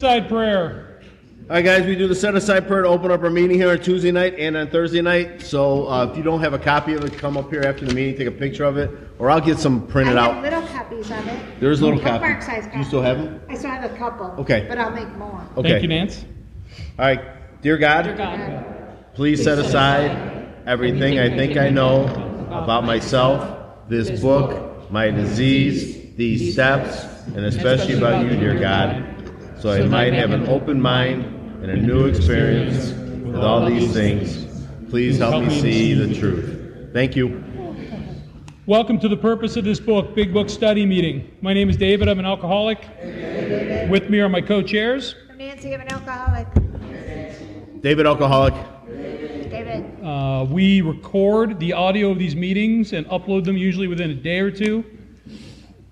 Side prayer. All right, guys, we do the set aside prayer to open up our meeting here on Tuesday night and on Thursday night. So uh, if you don't have a copy of it, come up here after the meeting, take a picture of it, or I'll get some printed I have out. little copies of it. There's little Bookmark copies. size Do you still have them? I still have a couple. Okay. But I'll make more. Okay. Thank you, Nance. All right, dear God, please set aside everything I think I know about myself, this book, my disease, these steps, and especially about you, dear God, so I might have an open mind and a new experience with all these things. Please help me see the truth. Thank you. Welcome to the purpose of this book, Big Book Study Meeting. My name is David. I'm an alcoholic. With me are my co-chairs. I'm Nancy, I'm an alcoholic. David Alcoholic. David. Uh, we record the audio of these meetings and upload them usually within a day or two.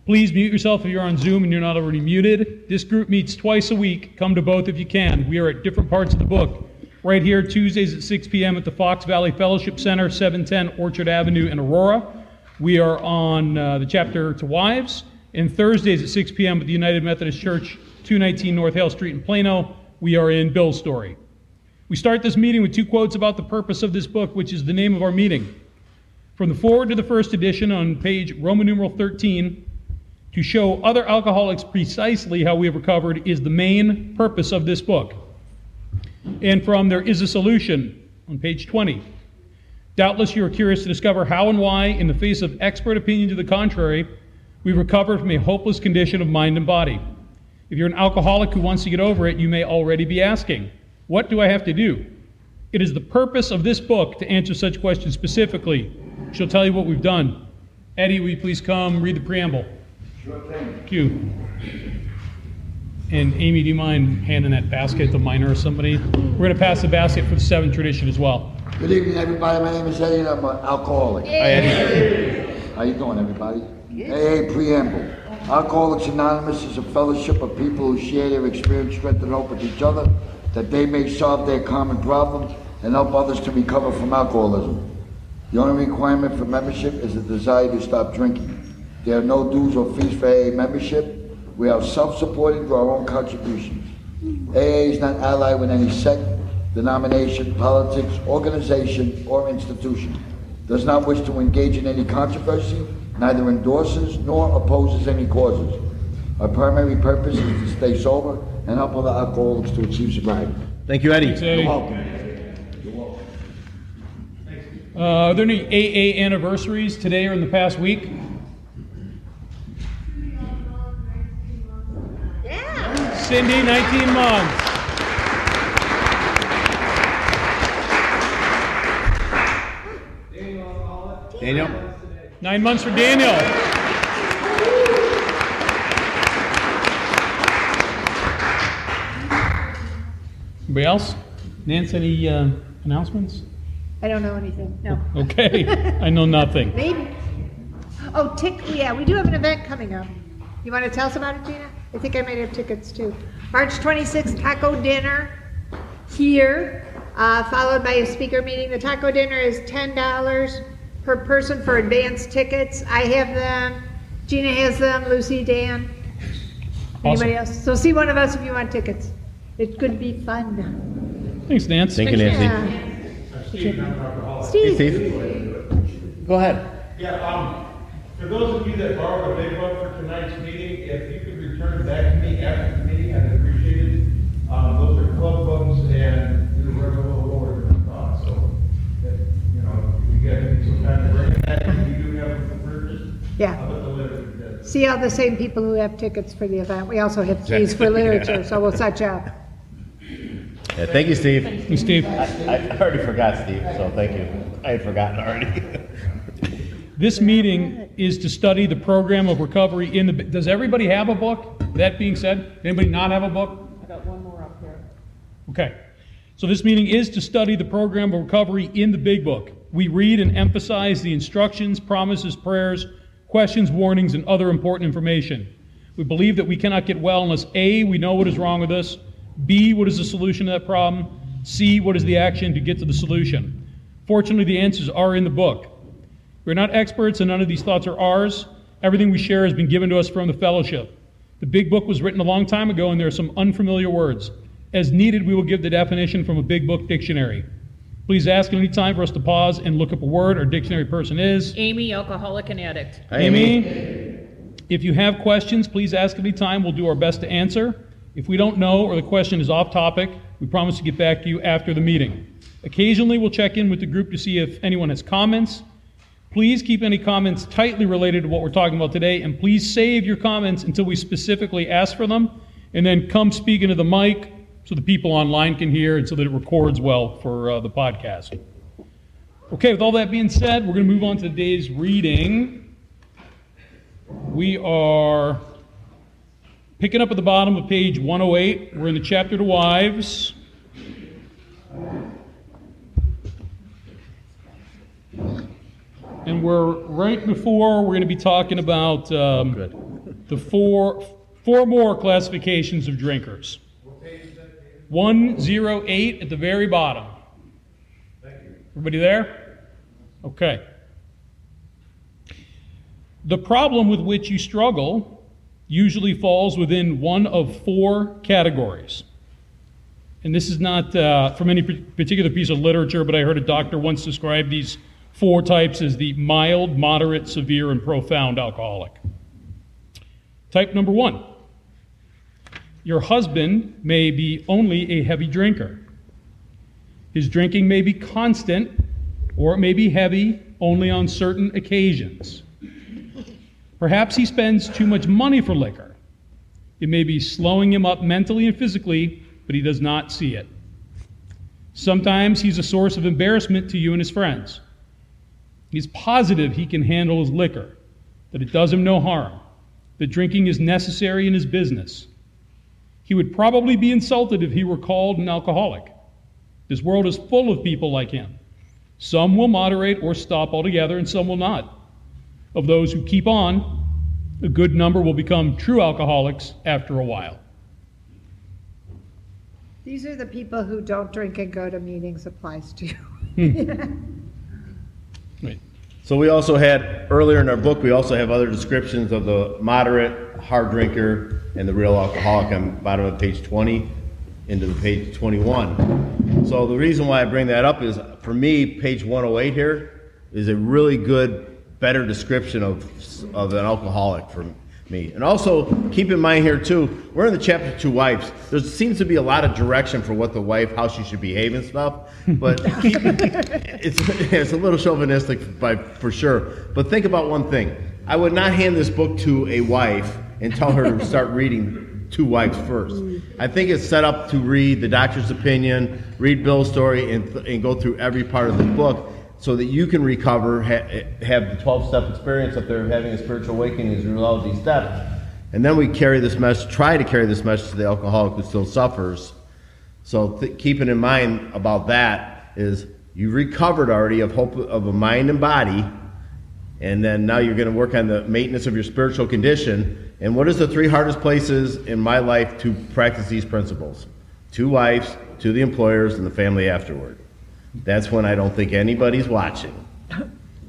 Please mute yourself if you're on Zoom and you're not already muted. This group meets twice a week. Come to both if you can. We are at different parts of the book. Right here, Tuesdays at 6 p.m. at the Fox Valley Fellowship Center, 710 Orchard Avenue in Aurora. We are on uh, the chapter to Wives. And Thursdays at 6 p.m. at the United Methodist Church, 219 North Hale Street in Plano. We are in Bill's story. We start this meeting with two quotes about the purpose of this book, which is the name of our meeting. From the foreword to the first edition on page Roman numeral 13, to show other alcoholics precisely how we have recovered is the main purpose of this book. And from There is a Solution on page 20. Doubtless you are curious to discover how and why, in the face of expert opinion to the contrary, we recovered from a hopeless condition of mind and body. If you're an alcoholic who wants to get over it, you may already be asking, What do I have to do? It is the purpose of this book to answer such questions specifically. She'll tell you what we've done. Eddie, will you please come read the preamble? Sure. Thank you. And Amy, do you mind handing that basket to Minor or somebody? We're going to pass the basket for the seventh tradition as well. Good evening, everybody. My name is Eddie, and I'm an alcoholic. Hi, Eddie. How you doing, everybody? AA Preamble. Alcoholics Anonymous is a fellowship of people who share their experience, strength, and hope with each other, that they may solve their common problems and help others to recover from alcoholism. The only requirement for membership is a desire to stop drinking. There are no dues or fees for AA membership. We are self-supporting through our own contributions. AA is not allied with any sect, denomination, politics, organization, or institution. Does not wish to engage in any controversy, neither endorses nor opposes any causes. Our primary purpose is to stay sober and help other alcoholics to achieve sobriety. Thank you, Eddie. Say, You're uh, welcome. are there any AA anniversaries today or in the past week? Cindy, 19 months. Daniel? Nine months for Daniel. Anybody else? Nance, any uh, announcements? I don't know anything. No. Okay, I know nothing. Maybe. Oh, tick. Yeah, we do have an event coming up. You want to tell us about it, Gina? I think I might have tickets too. March 26th, taco dinner here, uh, followed by a speaker meeting. The taco dinner is $10 per person for advance tickets. I have them. Gina has them. Lucy, Dan. Anybody else? So see one of us if you want tickets. It could be fun. Thanks, Nance. Thank you, Nancy. Yeah. Hey, Steve. Steve. Go ahead. Yeah, um, for those of you that borrowed a big book for tonight's meeting, if you could return it back to me after the meeting, I'd appreciate it. Um, those are club books and we were a little lower than I thought, so, if, you know, if you get some time to bring it back, if you do have them for purchase, Yeah. I'll let the litter. See all the same people who have tickets for the event. We also have fees for literature, so we'll set you up. Yeah, thank you, Steve. Hey, Steve. I I already forgot, Steve, so thank you. I had forgotten already. This meeting is to study the program of recovery in the, does everybody have a book? That being said, anybody not have a book? I got one more up here. Okay. So this meeting is to study the program of recovery in the big book. We read and emphasize the instructions, promises, prayers, questions, warnings, and other important information. We believe that we cannot get well unless A, we know what is wrong with us, B, what is the solution to that problem, C, what is the action to get to the solution. Fortunately, the answers are in the book. We're not experts, and none of these thoughts are ours. Everything we share has been given to us from the fellowship. The big book was written a long time ago, and there are some unfamiliar words. As needed, we will give the definition from a big book dictionary. Please ask at any time for us to pause and look up a word our dictionary person is. Amy, alcoholic and addict. Hi, Amy, if you have questions, please ask at any time. We'll do our best to answer. If we don't know or the question is off topic, we promise to get back to you after the meeting. Occasionally, we'll check in with the group to see if anyone has comments. Please keep any comments tightly related to what we're talking about today, and please save your comments until we specifically ask for them, and then come speak into the mic so the people online can hear and so that it records well for uh, the podcast. Okay, with all that being said, we're going to move on to today's reading. We are picking up at the bottom of page 108. We're in the chapter to wives. And we're right before we're going to be talking about um, the four, four more classifications of drinkers. 108 at the very bottom. Everybody there? Okay. The problem with which you struggle usually falls within one of four categories. And this is not uh, from any particular piece of literature, but I heard a doctor once describe these four types is the mild, moderate, severe, and profound alcoholic. Type number one your husband may be only a heavy drinker. His drinking may be constant, or it may be heavy only on certain occasions. Perhaps he spends too much money for liquor. It may be slowing him up mentally and physically, but he does not see it. Sometimes he's a source of embarrassment to you and his friends. He's positive he can handle his liquor, that it does him no harm, that drinking is necessary in his business. He would probably be insulted if he were called an alcoholic. This world is full of people like him. Some will moderate or stop altogether, and some will not. Of those who keep on, a good number will become true alcoholics after a while. These are the people who don't drink and go to meetings applies to. So we also had, earlier in our book, we also have other descriptions of the moderate, hard drinker, and the real alcoholic. On bottom of page 20 into the page 21. So the reason why I bring that up is, for me, page 108 here is a really good, better description of, of an alcoholic for me. And also, keep in mind here too, we're in the chapter to wives. There seems to be a lot of direction for what the wife, how she should behave and stuff. But keep, it's, it's a little chauvinistic by, for sure. But think about one thing. I would not hand this book to a wife and tell her to start reading to wives first. I think it's set up to read the doctor's opinion, read Bill's story, and, and go through every part of the book so that you can recover, ha- have the 12 step experience up there of having a spiritual awakening as a result of these steps. And then we carry this message, try to carry this message to the alcoholic who still suffers. So th- keeping in mind about that is you recovered already of hope of a mind and body, and then now you're going to work on the maintenance of your spiritual condition. And what is the three hardest places in my life to practice these principles? To wives, to the employers, and the family afterward. That's when I don't think anybody's watching.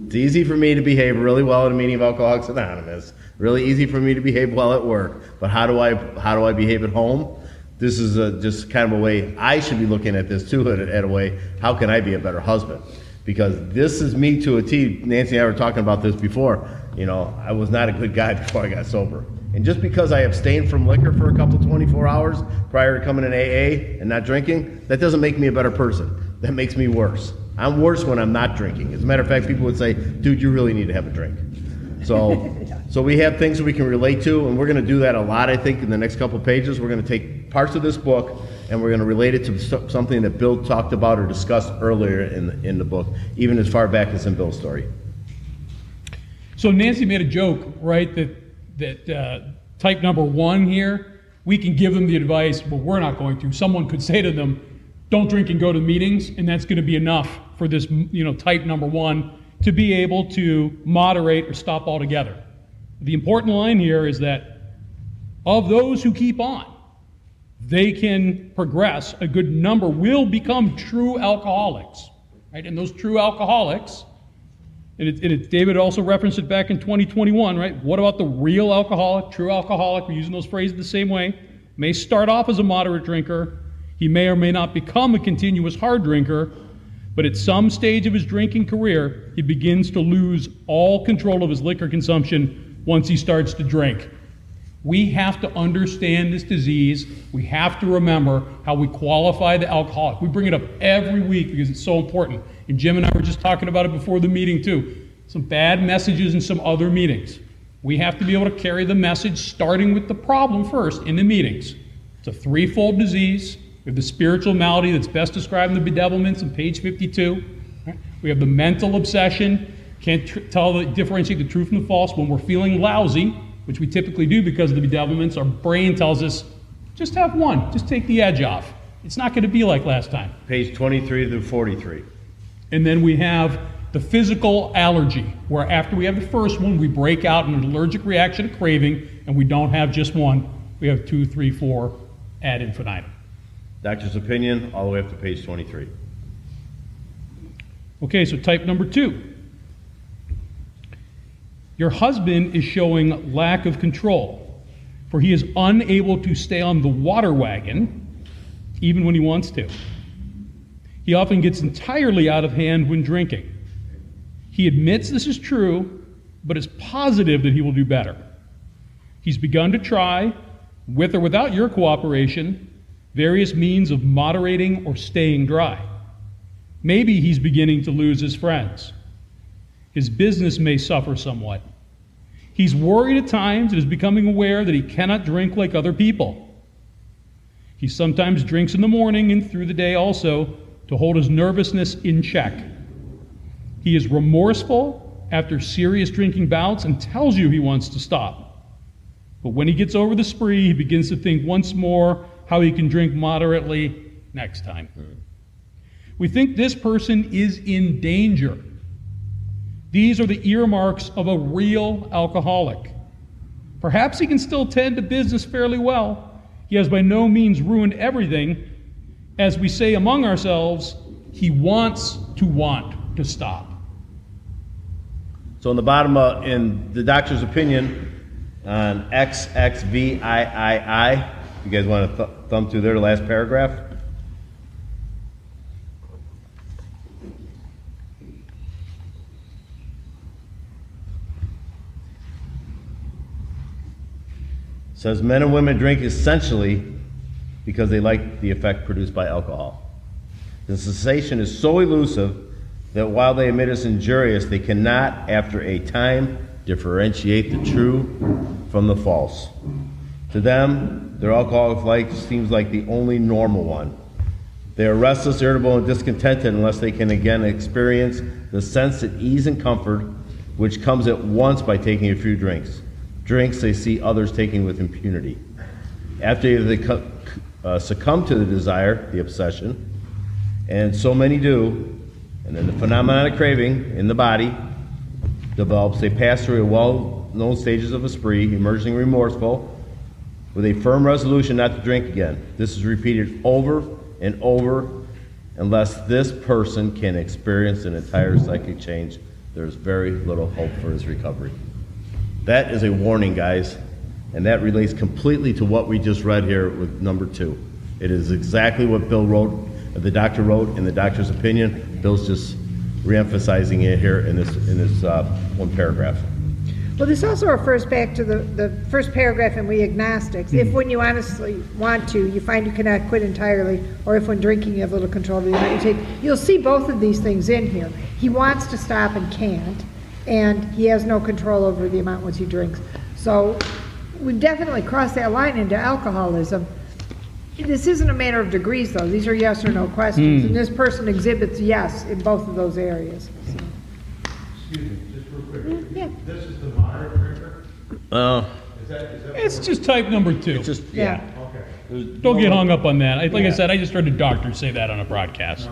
It's easy for me to behave really well at a meeting of Alcoholics Anonymous. Really easy for me to behave well at work. But how do I how do I behave at home? This is a, just kind of a way I should be looking at this too. At, at a way, how can I be a better husband? Because this is me to a T. Nancy and I were talking about this before. You know, I was not a good guy before I got sober. And just because I abstained from liquor for a couple 24 hours prior to coming in AA and not drinking, that doesn't make me a better person that makes me worse. I'm worse when I'm not drinking. As a matter of fact, people would say, dude, you really need to have a drink. So, so we have things that we can relate to, and we're going to do that a lot, I think, in the next couple pages. We're going to take parts of this book and we're going to relate it to something that Bill talked about or discussed earlier in the, in the book, even as far back as in Bill's story. So Nancy made a joke, right? That that uh, type number one here, we can give them the advice, but we're not going to. Someone could say to them, don't drink and go to meetings, and that's going to be enough for this, you know, type number one to be able to moderate or stop altogether. The important line here is that of those who keep on, they can progress. A good number will become true alcoholics, right? And those true alcoholics And it, and it, David also referenced it back in 2021, right? What about the real alcoholic, true alcoholic? We're using those phrases the same way. May start off as a moderate drinker. He may or may not become a continuous hard drinker, but at some stage of his drinking career, he begins to lose all control of his liquor consumption once he starts to drink. We have to understand this disease. We have to remember how we qualify the alcoholic. We bring it up every week because it's so important. And Jim and I were just talking about it before the meeting, too. Some bad messages in some other meetings. We have to be able to carry the message starting with the problem first in the meetings. It's a threefold disease. We have the spiritual malady that's best described in the bedevilments on page 52. right? We have the mental obsession, can't tr- tell the, differentiate the true from the false. When we're feeling lousy, which we typically do because of the bedevilments, our brain tells us, just have one, just take the edge off. It's not going to be like last time. Page 23 through 43. And then we have the physical allergy, where after we have the first one, we break out in an allergic reaction, a craving, and we don't have just one. We have two, three, four ad infinitum. Doctor's opinion, all the way up to page 23. Okay, so type number two. Your husband is showing lack of control, for he is unable to stay on the water wagon even when he wants to. He often gets entirely out of hand when drinking. He admits this is true, but is positive that he will do better. He's begun to try, with or without your cooperation, various means of moderating or staying dry. Maybe he's beginning to lose his friends. His business may suffer somewhat. He's worried at times and is becoming aware that he cannot drink like other people. He sometimes drinks in the morning and through the day also to hold his nervousness in check. He is remorseful after serious drinking bouts and tells you he wants to stop. But when he gets over the spree, he begins to think once more how he can drink moderately next time. We think this person is in danger. These are the earmarks of a real alcoholic. Perhaps he can still tend to business fairly well. He has by no means ruined everything. As we say among ourselves, he wants to want to stop. So in the bottom, uh, in the doctor's opinion on XXVIII, you guys want to th- thumb through there, the last paragraph? Says men and women drink essentially because they like the effect produced by alcohol. The sensation is so elusive that while they admit it's injurious, they cannot, after a time, differentiate the true from the false. To them, their alcoholic life seems like the only normal one. They are restless, irritable, and discontented unless they can again experience the sense of ease and comfort which comes at once by taking a few drinks. Drinks they see others taking with impunity. After they uh, succumb to the desire, the obsession, and so many do, and then the phenomenon of craving in the body develops. They pass through a well known stages of a spree, emerging remorseful, with a firm resolution not to drink again. This is repeated over and over unless this person can experience an entire psychic change. There's very little hope for his recovery. That is a warning, guys, and that relates completely to what we just read here with number two. It is exactly what Bill wrote, the doctor wrote in the doctor's opinion. Bill's just reemphasizing it here in this in this uh, one paragraph. Well, this also refers back to the, the first paragraph in We Agnostics. If when you honestly want to, you find you cannot quit entirely, or if when drinking you have little control of the amount you take, you'll see both of these things in here. He wants to stop and can't, and he has no control over the amount once he drinks. So we definitely cross that line into alcoholism. This isn't a matter of degrees, though. These are yes or no questions, and this person exhibits yes in both of those areas. Excuse me, just real quick. Mm, yeah. This is the moderate drinker? Uh, Is that, is that? It's just type number two. just Yeah. Okay. Don't get hung up on that. I- Like I Yeah. said, I just heard a doctor say that on a broadcast.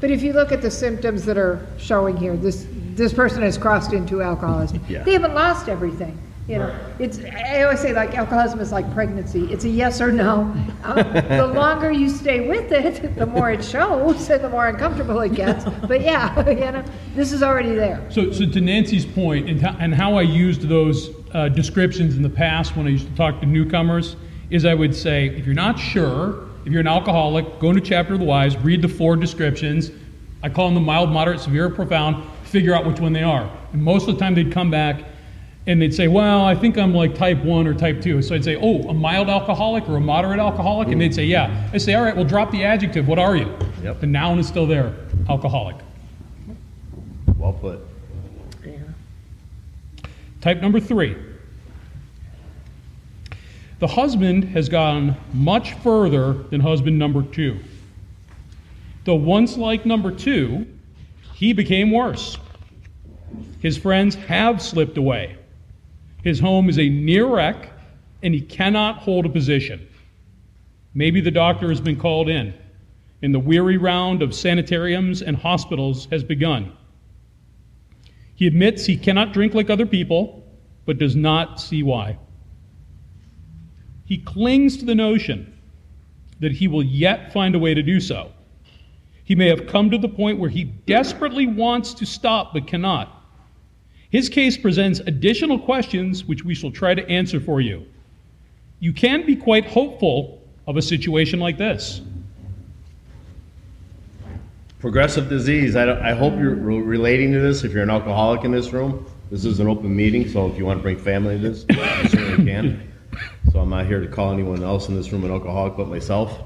But if you look at the symptoms that are showing here, this, this person has crossed into alcoholism. Yeah. They haven't lost everything. You know, it's, I always say like alcoholism is like pregnancy. It's a yes or no. Um, The longer you stay with it, the more it shows and the more uncomfortable it gets. But yeah, you know, this is already there. So, so to Nancy's point, and, ho- and how I used those uh, descriptions in the past when I used to talk to newcomers, is I would say, if you're not sure, if you're an alcoholic, go into Chapter of the Wise, read the four descriptions. I call them the mild, moderate, severe, profound. Figure out which one they are. And most of the time, they'd come back and they'd say, "Well, I think I'm like type one or type two. So I'd say, "Oh, a mild alcoholic or a moderate alcoholic," and they'd say, "Yeah." I say, "All right, well, drop the adjective. What are you?" Yep. The noun is still there, alcoholic. Well put. Type number three. The husband has gone much further than husband number two. Though once like number two, he became worse. His friends have slipped away. His home is a near wreck, and he cannot hold a position. Maybe the doctor has been called in, and the weary round of sanitariums and hospitals has begun. He admits he cannot drink like other people, but does not see why. He clings to the notion that he will yet find a way to do so. He may have come to the point where he desperately wants to stop but cannot. His case presents additional questions which we shall try to answer for you. You can be quite hopeful of a situation like this. Progressive disease. I, don't, I hope you're re- relating to this. If you're an alcoholic in this room, this is an open meeting, so if you want to bring family to this, you certainly can. So I'm not here to call anyone else in this room an alcoholic but myself.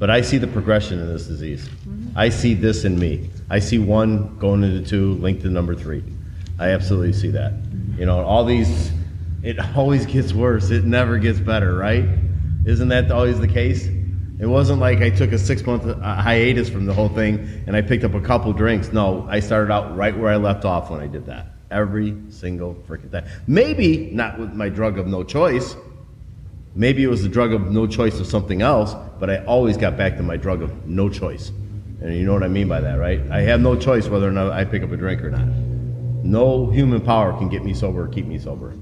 But I see the progression in this disease. Mm-hmm. I see this in me. I see one going into two, linked to number three. I absolutely see that. Mm-hmm. You know, all these, it always gets worse. It never gets better, right? Isn't that always the case? It wasn't like I took a six month uh, hiatus from the whole thing and I picked up a couple drinks. No, I started out right where I left off when I did that. Every single freaking time. Maybe not with my drug of no choice. Maybe it was the drug of no choice of something else, but I always got back to my drug of no choice. And you know what I mean by that, right? I have no choice whether or not I pick up a drink or not. No human power can get me sober or keep me sober.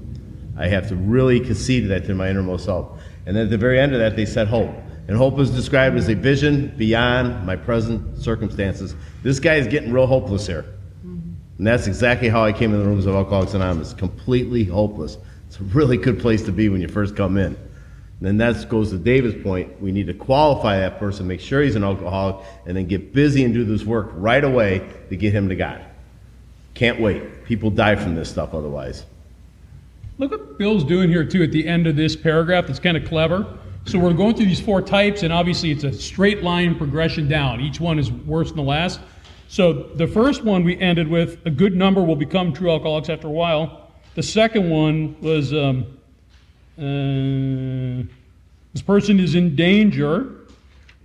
I have to really concede that to my innermost self. And then at the very end of that, they said hope. And hope is described as a vision beyond my present circumstances. This guy is getting real hopeless here. Mm-hmm. And that's exactly how I came in the rooms of Alcoholics Anonymous. Completely hopeless. It's a really good place to be when you first come in. And then that goes to David's point. We need to qualify that person, make sure he's an alcoholic, and then get busy and do this work right away to get him to God. Can't wait. People die from this stuff otherwise. Look what Bill's doing here, too, at the end of this paragraph. That's kind of clever. So we're going through these four types, and obviously it's a straight line progression down. Each one is worse than the last. So the first one we ended with a good number will become true alcoholics after a while. The second one was um, uh, this person is in danger,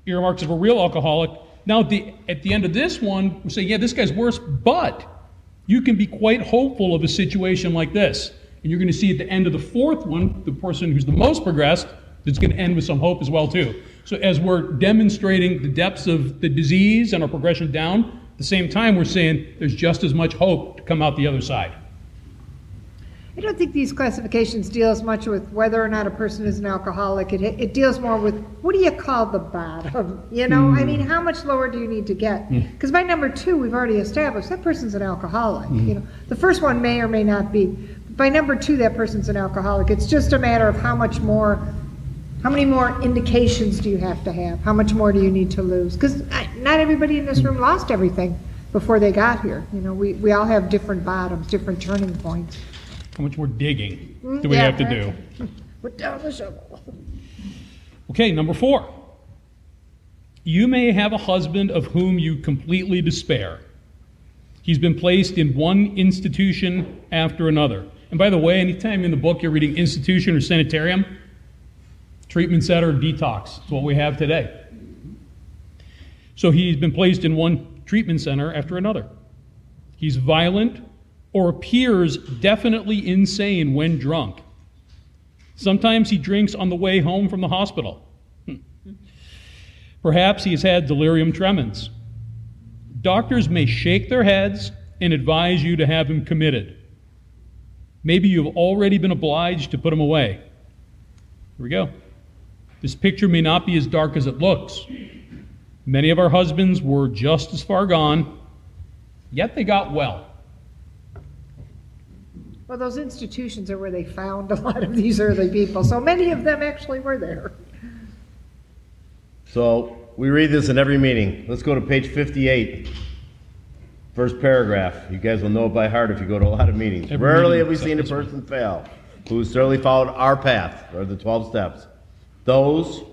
earmarks of a real alcoholic. Now, at the, at the end of this one, we say, yeah, this guy's worse, but you can be quite hopeful of a situation like this. And you're going to see at the end of the fourth one, the person who's the most progressed, it's going to end with some hope as well, too. So as we're demonstrating the depths of the disease and our progression down, at the same time, we're saying there's just as much hope to come out the other side. I don't think these classifications deal as much with whether or not a person is an alcoholic. It, it deals more with what do you call the bottom? You know, I mean, how much lower do you need to get? Hmm. Because by number two, we've already established that person's an alcoholic. Hmm. You know, the first one may or may not be. By number two, that person's an alcoholic. It's just a matter of how much more, how many more indications do you have to have? How much more do you need to lose? Because not everybody in this room lost everything before they got here. You know, we, we all have different bottoms, different turning points. How much more digging mm, do we Yeah, have to do? right. Put down the shovel. Okay, number four. You may have a husband of whom you completely despair. He's been placed in one institution after another. And by the way, anytime in the book you're reading institution or sanitarium, treatment center, detox, it's what we have today. So he's been placed in one treatment center after another. He's violent or appears definitely insane when drunk. Sometimes he drinks on the way home from the hospital. Hmm. Perhaps he has had delirium tremens. Doctors may shake their heads and advise you to have him committed. Maybe you've already been obliged to put him away. Here we go. This picture may not be as dark as it looks. Many of our husbands were just as far gone, yet they got well. Well, those institutions are where they found a lot of these early people, so many of them actually were there. So we read this in every meeting. Let's go to page 58. First paragraph. You guys will know it by heart if you go to a lot of meetings. Every Rarely meeting have we seen a this one. person fail who has thoroughly followed our path, or the 12 steps. Those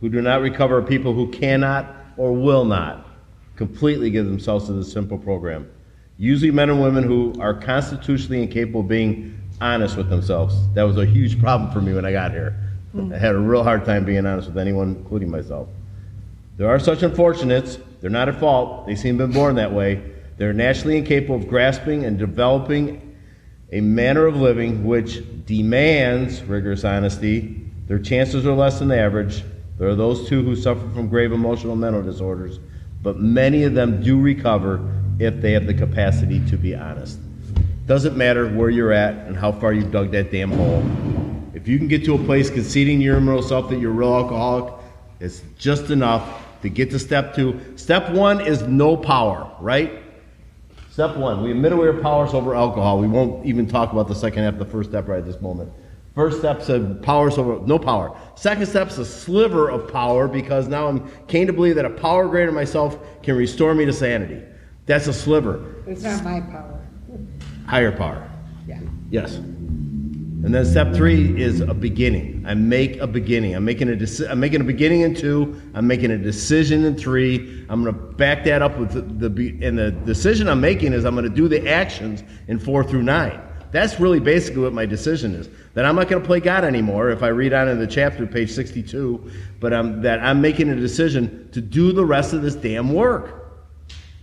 who do not recover are people who cannot or will not completely give themselves to this simple program. Usually men and women who are constitutionally incapable of being honest with themselves. That was a huge problem for me when I got here. Hmm. I had a real hard time being honest with anyone, including myself. There are such unfortunates. They're not at fault. They seem to have been born that way. They're naturally incapable of grasping and developing a manner of living which demands rigorous honesty. Their chances are less than average. There are those too who suffer from grave emotional mental disorders, but many of them do recover if they have the capacity to be honest. Doesn't matter where you're at and how far you've dug that damn hole. If you can get to a place conceding to your moral self that you're a real alcoholic, it's just enough to get to step two. Step one is no power, right? Step one, we admit we have powers over alcohol. We won't even talk about the second half, of the first step right at this moment. First step's uh, a powers over no power. Second step's a sliver of power because now I'm came to believe that a power greater than myself can restore me to sanity. That's a sliver. It's not my power. Higher power. Yeah. Yes. And then step three is a beginning. I make a beginning. I'm making a deci- I'm making a beginning in two. I'm making a decision in three. I'm going to back that up with the, the be- and the decision I'm making is I'm going to do the actions in four through nine. That's really basically what my decision is. That I'm not going to play God anymore. If I read on in the chapter, page 62, but I'm, that I'm making a decision to do the rest of this damn work.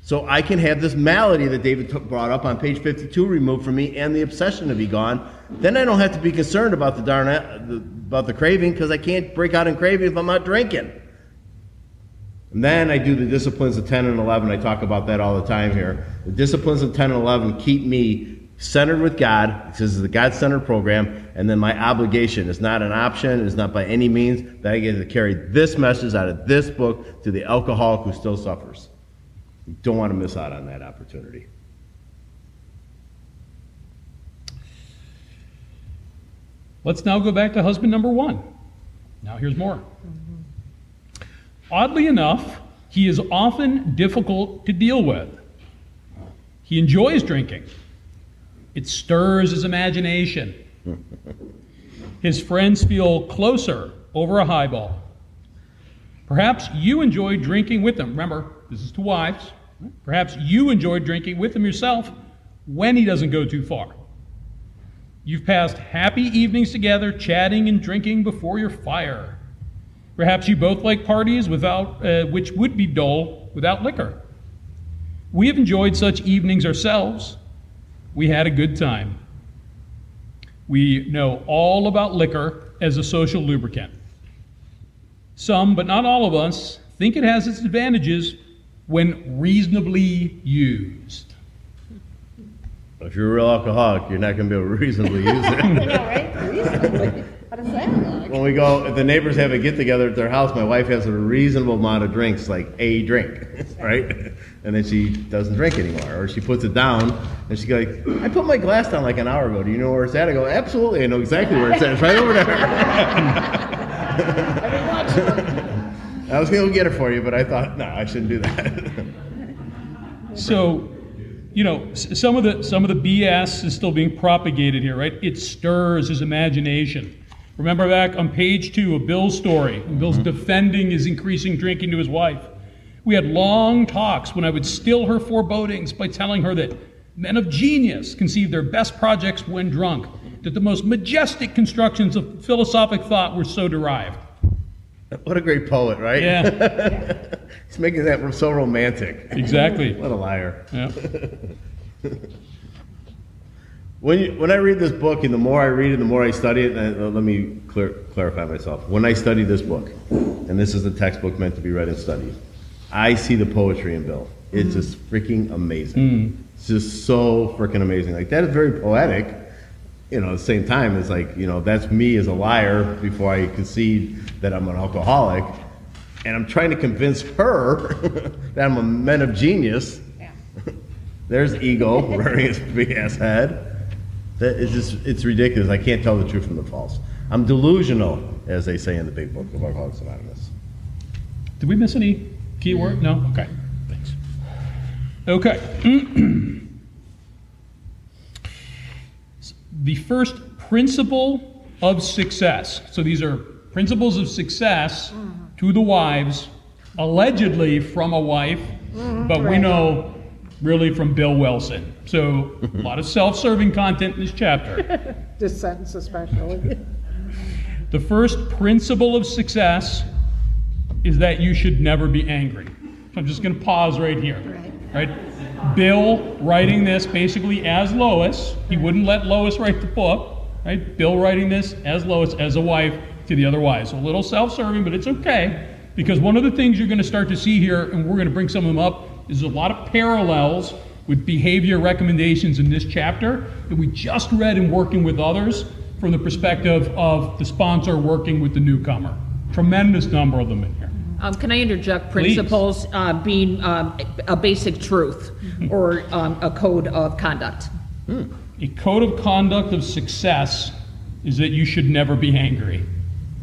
So I can have this malady that David took, brought up on page 52 removed from me and the obsession to be gone. Then I don't have to be concerned about the darn about the craving because I can't break out in craving if I'm not drinking. And then I do the disciplines of 10 and 11. I talk about that all the time here. The disciplines of 10 and 11 keep me centered with God. This is the God centered program. And then my obligation is not an option, it's not by any means that I get to carry this message out of this book to the alcoholic who still suffers. You don't want to miss out on that opportunity. Let's now go back to husband number one. Now, here's more. Oddly enough, he is often difficult to deal with. He enjoys drinking, it stirs his imagination. His friends feel closer over a highball. Perhaps you enjoy drinking with him. Remember, this is to wives. Perhaps you enjoy drinking with him yourself when he doesn't go too far. You've passed happy evenings together, chatting and drinking before your fire. Perhaps you both like parties without, uh, which would be dull without liquor. We have enjoyed such evenings ourselves. We had a good time. We know all about liquor as a social lubricant. Some, but not all of us, think it has its advantages when reasonably used. If you're a real alcoholic, you're not going to be able to reasonably use it. right? Reasonably. How does that look? When we go, if the neighbors have a get together at their house, my wife has a reasonable amount of drinks, like a drink, right? And then she doesn't drink anymore, or she puts it down, and she's like, "I put my glass down like an hour ago. Do you know where it's at?" I go, "Absolutely, I know exactly where it's at. It's right over there." I was going to get it for you, but I thought, no, I shouldn't do that. So, you know, some of the some of the BS is still being propagated here, right? It stirs his imagination. Remember back on page two of Bill's story, when Bill's mm-hmm. defending his increasing drinking to his wife. We had long talks when I would still her forebodings by telling her that men of genius conceived their best projects when drunk, that the most majestic constructions of philosophic thought were so derived. what a great poet, right? Yeah, He's making that so romantic. exactly. What a liar. Yeah. When, you, when I read this book, and the more I read it, the more I study it, and uh, let me clear, clarify myself. When I study this book, and this is the textbook meant to be read and studied, I see the poetry in Bill. It's just freaking amazing. It's just so freaking amazing. Like that is very poetic. You know, at the same time, it's like you know that's me as a liar before I concede that I'm an alcoholic, and I'm trying to convince her that I'm a man of genius. Yeah. There's ego rearing its big ass head. That is just, it's ridiculous. I can't tell the truth from the false. I'm delusional, as they say in the big book of Alcoholics Anonymous. Did we miss any key word? No? Okay, thanks. Okay. The first principle of success, so these are principles of success to the wives, allegedly from a wife, but we know really from Bill Wilson. So a lot of self-serving content in this chapter. This sentence especially. The first principle of success is that you should never be angry. I'm just going to pause right here. Right. Right? Bill writing this basically as Lois. He wouldn't let Lois write the book. Right? Bill writing this as Lois, as a wife to the other wives. So a little self-serving, but it's okay because one of the things you're going to start to see here, and we're going to bring some of them up, is a lot of parallels with behavior recommendations in this chapter that we just read in working with others from the perspective of the sponsor working with the newcomer. Tremendous number of them in here. Um, Can I interject principles uh, being um, a basic truth or um, a code of conduct? A code of conduct of success is that you should never be angry.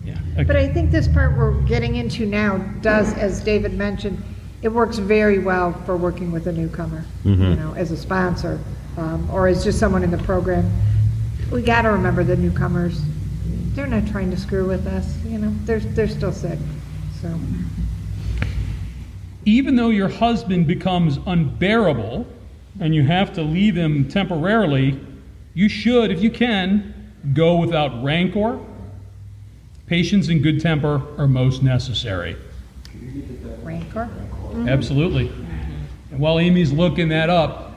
Yeah. But I think this part we're getting into now does, as David mentioned, it works very well for working with a newcomer, you know, as a sponsor, um, or as just someone in the program. We gotta remember the newcomers, they're not trying to screw with us, you know, they're, they're still sick, so. even though your husband becomes unbearable and you have to leave him temporarily, you should, if you can, go without rancor. Patience and good temper are most necessary. Rancor? Mm-hmm. Absolutely. And while Amy's looking that up,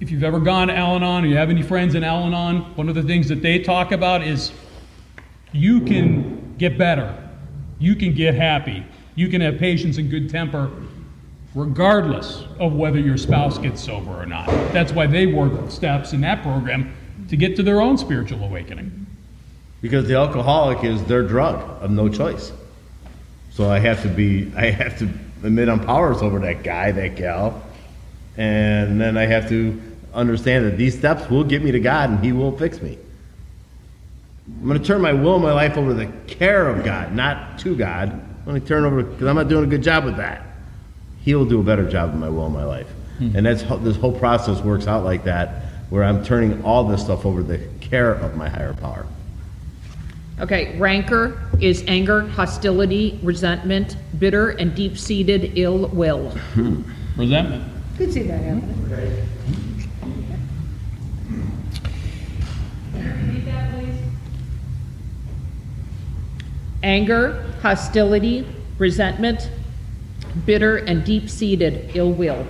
if you've ever gone to Al Anon or you have any friends in Al Anon, one of the things that they talk about is you can get better. You can get happy. You can have patience and good temper regardless of whether your spouse gets sober or not. That's why they work steps in that program to get to their own spiritual awakening. Because the alcoholic is their drug of no choice. So I have to be, I have to admit I'm powerless over that guy, that gal. And then I have to understand that these steps will get me to God and He will fix me. I'm going to turn my will and my life over to the care of God, not to God. I'm going to turn over, because I'm not doing a good job with that. He will do a better job with my will and my life. Hmm. And that's how this whole process works out like that, where I'm turning all this stuff over to the care of my higher power. Okay, rancor is anger, hostility, resentment, bitter, and deep-seated ill will. Hmm. Resentment. Could see that happening. Anger, hostility, resentment, bitter, and deep-seated ill will.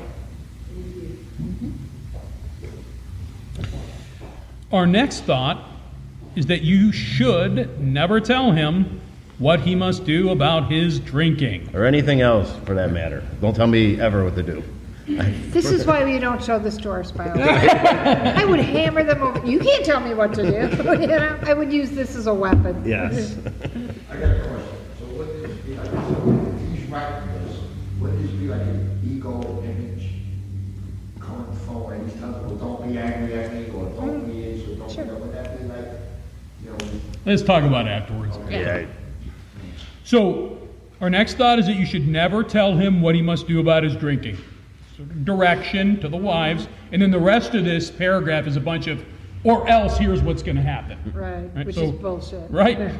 Our next thought is that you should never tell him what he must do about his drinking. Or anything else for that matter. Don't tell me ever what to do. This is why we don't show this to our spouse. I would hammer them over, you can't tell me what to do, you know, I would use this as a weapon. Yes. I got a question. So what is be like, he's writing this, what is be like an ego image coming forward? He's telling people, don't be angry at me, or don't be this, or don't be that. Would that be like, you know, Let's talk about it afterwards. Yeah. So, our next thought is that you should never tell him what he must do about his drinking. So, direction to the wives, and then the rest of this paragraph is a bunch of, or else here's what's going to happen. Right, Right, which so- is bullshit. Right.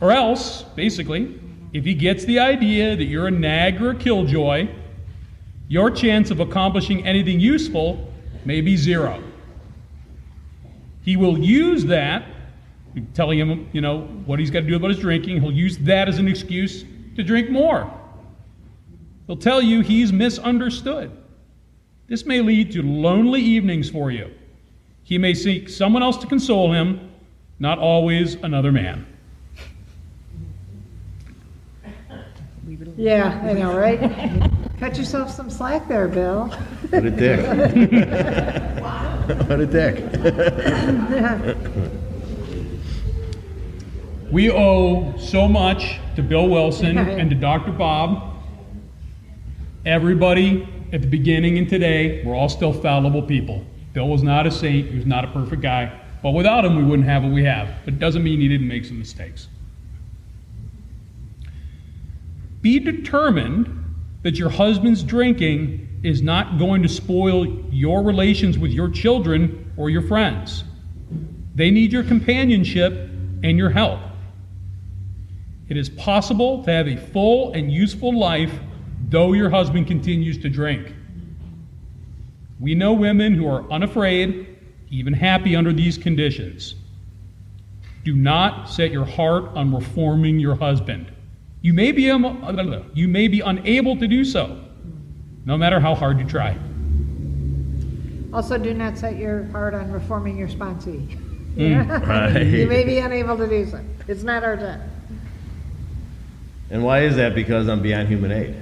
Or else, basically, if he gets the idea that you're a nag or a killjoy, your chance of accomplishing anything useful may be zero. He will use that, telling him, you know, what he's got to do about his drinking, he'll use that as an excuse to drink more. He'll tell you he's misunderstood. This may lead to lonely evenings for you. He may seek someone else to console him, not always another man. Yeah, I know, right? Cut yourself some slack there, Bill. What a dick. what a dick. We owe so much to Bill Wilson and to Dr. Bob. Everybody at the beginning and today, we're all still fallible people. Bill was not a saint, he was not a perfect guy, but without him, we wouldn't have what we have. But it doesn't mean he didn't make some mistakes. Be determined that your husband's drinking is not going to spoil your relations with your children or your friends. They need your companionship and your help. It is possible to have a full and useful life though your husband continues to drink. We know women who are unafraid, even happy under these conditions. Do not set your heart on reforming your husband. You may be, um, you may be unable to do so, no matter how hard you try. Also, do not set your heart on reforming your sponsee. Right. You may be unable to do so. It's not our time. And why is that? Because I'm beyond human aid.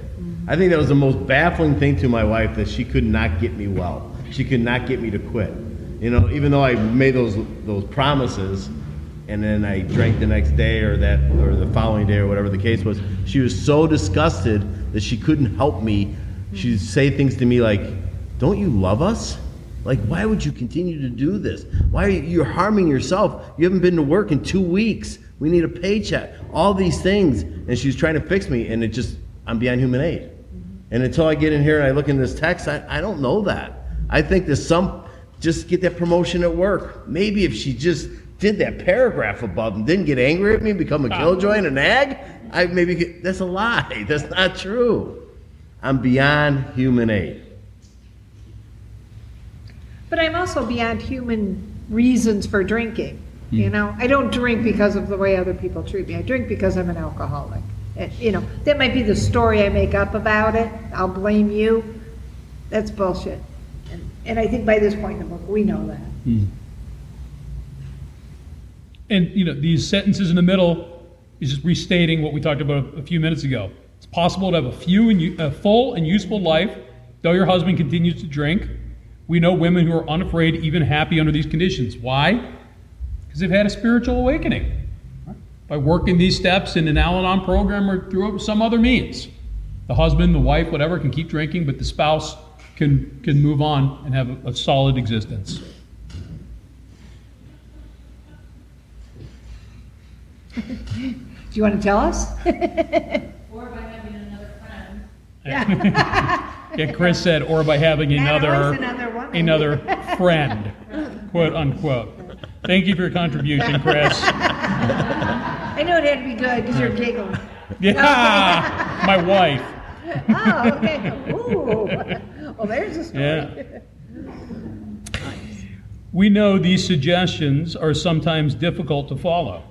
I think that was the most baffling thing to my wife that she could not get me well. She could not get me to quit. You know, even though I made those those promises, and then I drank the next day or that or the following day or whatever the case was, she was so disgusted that she couldn't help me. She'd say things to me like, "Don't you love us? Like, why would you continue to do this? Why are you you're harming yourself? You haven't been to work in two weeks. We need a paycheck. All these things." And she's trying to fix me, and it just I'm beyond human aid. Mm-hmm. And until I get in here and I look in this text, I, I don't know that. I think that some, just get that promotion at work. Maybe if she just did that paragraph above and didn't get angry at me, become a ah. killjoy and a nag, I maybe, get, that's a lie. That's not true. I'm beyond human aid. But I'm also beyond human reasons for drinking. You hmm. know, I don't drink because of the way other people treat me. I drink because I'm an alcoholic. And, you know, that might be the story I make up about it. I'll blame you. That's bullshit. And, and I think by this point in the book, we know that. Hmm. And you know, these sentences in the middle is just restating what we talked about a few minutes ago. It's possible to have a few and u- a full and useful life, though your husband continues to drink. We know women who are unafraid, even happy under these conditions. Why? Because they've had a spiritual awakening by working these steps in an Al-Anon program or through some other means. The husband, the wife, whatever, can keep drinking, but the spouse can can move on and have a, a solid existence. Do you want to tell us? Or by having another friend. Yeah, Chris said, or by having another, another another friend, quote unquote. Thank you for your contribution, Chris. I know it had to be good because you're giggling. Yeah, my wife. Oh, okay. Ooh. Well, there's a story. Yeah. We know these suggestions are sometimes difficult to follow,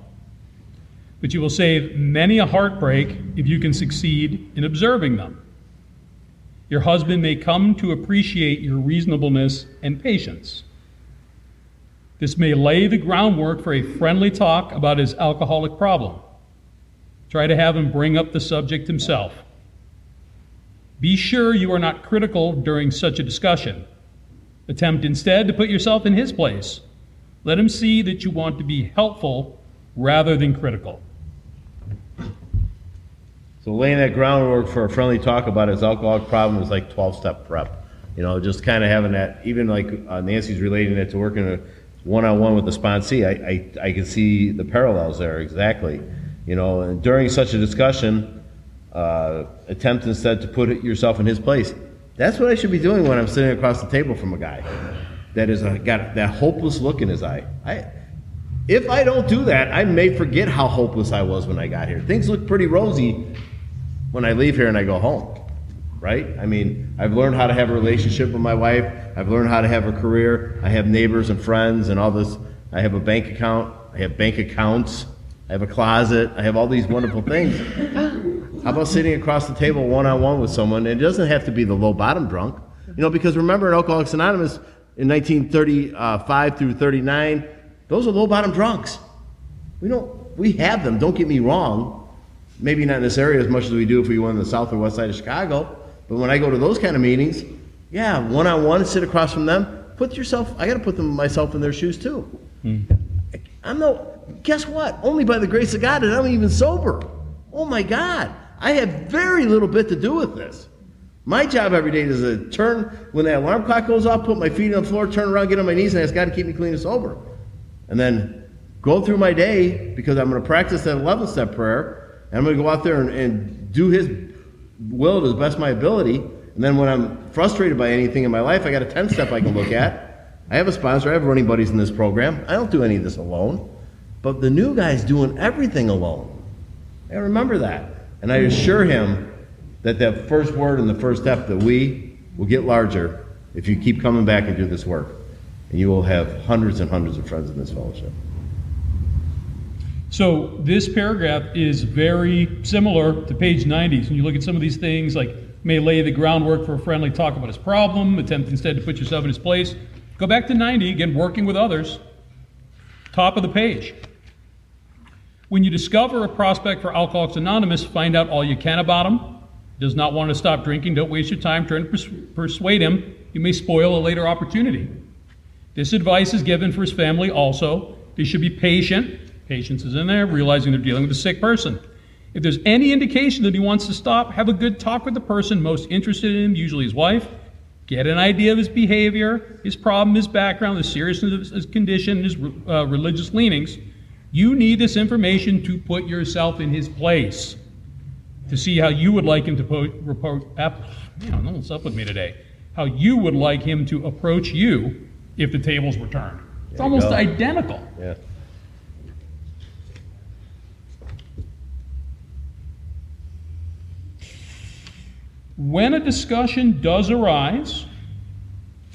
but you will save many a heartbreak if you can succeed in observing them. Your husband may come to appreciate your reasonableness and patience. This may lay the groundwork for a friendly talk about his alcoholic problem. Try to have him bring up the subject himself. Be sure you are not critical during such a discussion. Attempt instead to put yourself in his place. Let him see that you want to be helpful rather than critical. So laying that groundwork for a friendly talk about his alcoholic problem is like 12 step prep. You know, just kind of having that, even like uh, Nancy's relating it to working a one-on-one with the sponsee, I, I, I can see the parallels there exactly. You know, and during such a discussion, uh, attempt instead to put yourself in his place. That's what I should be doing when I'm sitting across the table from a guy that is a, got that hopeless look in his eye. I, if I don't do that, I may forget how hopeless I was when I got here. Things look pretty rosy when I leave here and I go home, right? I mean, I've learned how to have a relationship with my wife. I've learned how to have a career. I have neighbors and friends and all this. I have a bank account. I have bank accounts. I have a closet. I have all these wonderful things. How about sitting across the table one on one with someone? It doesn't have to be the low bottom drunk, you know, because remember in Alcoholics Anonymous in 1935 through 39, those are low bottom drunks. We don't, we have them. Don't get me wrong. Maybe not in this area as much as we do if we went on the south or west side of Chicago, But when I go to those kind of meetings, yeah, one on one, sit across from them. Put yourself. I got to put them myself in their shoes too. Hmm. I'm no. Guess what? Only by the grace of God, and I'm even sober. Oh my God! I have very little bit to do with this. My job every day is to turn when the alarm clock goes off, put my feet on the floor, turn around, get on my knees, and ask God to keep me clean and sober. And then go through my day because I'm going to practice that 11 step prayer, and I'm going to go out there and, and do His will to the best of my ability. And then when I'm frustrated by anything in my life, I got a 10 step I can look at. I have a sponsor, I have running buddies in this program. I don't do any of this alone. But the new guy's doing everything alone. I remember that. And I assure him that that first word and the first step, that we, will get larger if you keep coming back and do this work. And you will have hundreds and hundreds of friends in this fellowship. So this paragraph is very similar to page 90. So when you look at some of these things, like may lay the groundwork for a friendly talk about his problem, attempt instead to put yourself in his place. Go back to 90, again, working with others. Top of the page. When you discover a prospect for Alcoholics Anonymous, find out all you can about him. Does not want to stop drinking, don't waste your time trying to pers- persuade him. You may spoil a later opportunity. This advice is given for his family also. They should be patient. Patience is in there, realizing they're dealing with a sick person. If there's any indication that he wants to stop, have a good talk with the person most interested in him, usually his wife. Get an idea of his behavior, his problem, his background, the seriousness of his condition, his uh, religious leanings. You need this information to put yourself in his place, to see how you would like him to po- report. Ap- man, one's up with me today. How you would like him to approach you if the tables were turned. It's almost go. identical. Yeah. When a discussion does arise,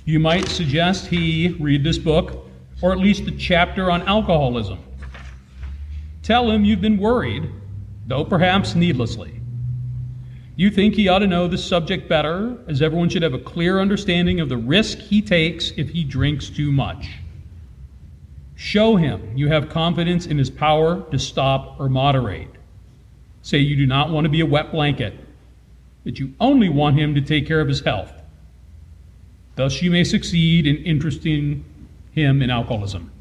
you might suggest he read this book, or at least the chapter on alcoholism. Tell him you've been worried, though perhaps needlessly. You think he ought to know the subject better, as everyone should have a clear understanding of the risk he takes if he drinks too much. Show him you have confidence in his power to stop or moderate. Say you do not want to be a wet blanket that you only want him to take care of his health. Thus, you may succeed in interesting him in alcoholism.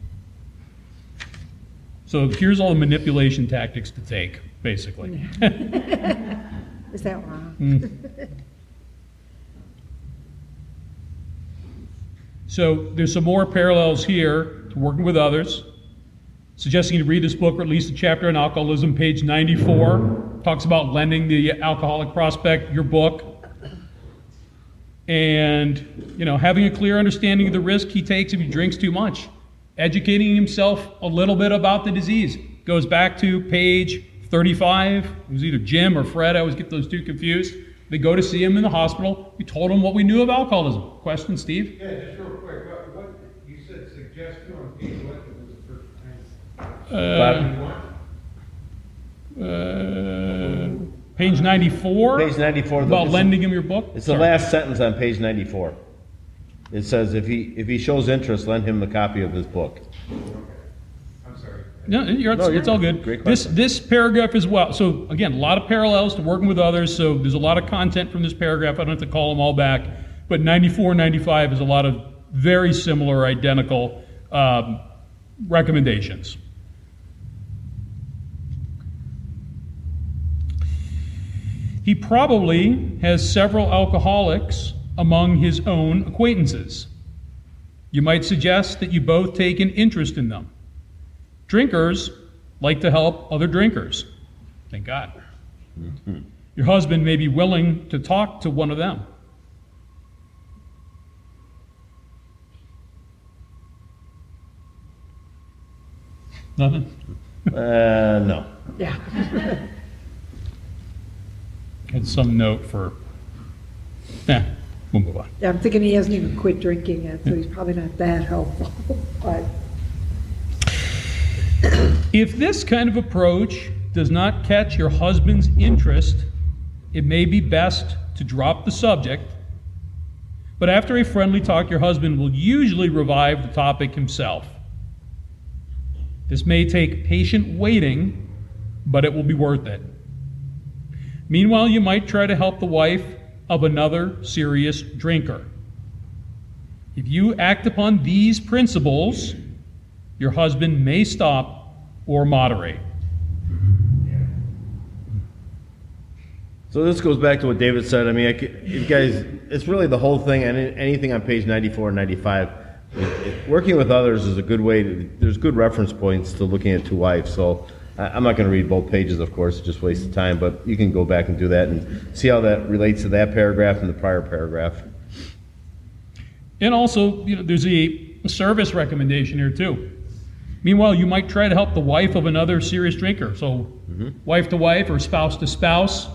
So, here's all the manipulation tactics to take, basically. Is that wrong? Hmm. So, there's some more parallels here to working with others. Suggesting you read this book or at least a chapter on alcoholism, page 94. Talks about lending the alcoholic prospect your book. And, you know, having a clear understanding of the risk he takes if he drinks too much. Educating himself a little bit about the disease. Goes back to page 35. It was either Jim or Fred. I always get those two confused. They go to see him in the hospital. We told him what we knew of alcoholism. Question, Steve? Yeah, just real quick, what, what, you said suggest to on page what, it was the first time? Uh, What? Uh, page 94. Page 94. the- About it's- lending him your book. It's the Sorry. last sentence on page 94. It says, if he, if he shows interest, lend him a copy of his book. I'm sorry. No, you're, No, you're it's all good. good. Great this question. this paragraph as well. So again, a lot of parallels to working with others. So there's a lot of content from this paragraph. I don't have to call them all back. But 94, 95 is a lot of very similar, identical um, recommendations. He probably has several alcoholics among his own acquaintances. You might suggest that you both take an interest in them. Drinkers like to help other drinkers. Thank God. Your husband may be willing to talk to one of them. Nothing? Uh, no. Yeah. Had some note for. Yeah, we'll move on. Yeah, I'm thinking he hasn't even quit drinking yet, so he's probably not that helpful. But If this kind of approach does not catch your husband's interest, it may be best to drop the subject. But after a friendly talk, your husband will usually revive the topic himself. This may take patient waiting, but it will be worth it. Meanwhile, you might try to help the wife of another serious drinker. If you act upon these principles, your husband may stop or moderate. So this goes back to what David said. I mean, I c you guys, it's really the whole thing, and anything on page 94 and 95. It, it, working with others is a good way. To, there's good reference points to looking at to wives. So I, I'm not going to read both pages, of course, just waste of time. But you can go back and do that and see how that relates to that paragraph and the prior paragraph. And also, you know, there's a service recommendation here too. Meanwhile, you might try to help the wife of another serious drinker. So, mm-hmm. wife to wife or spouse to spouse,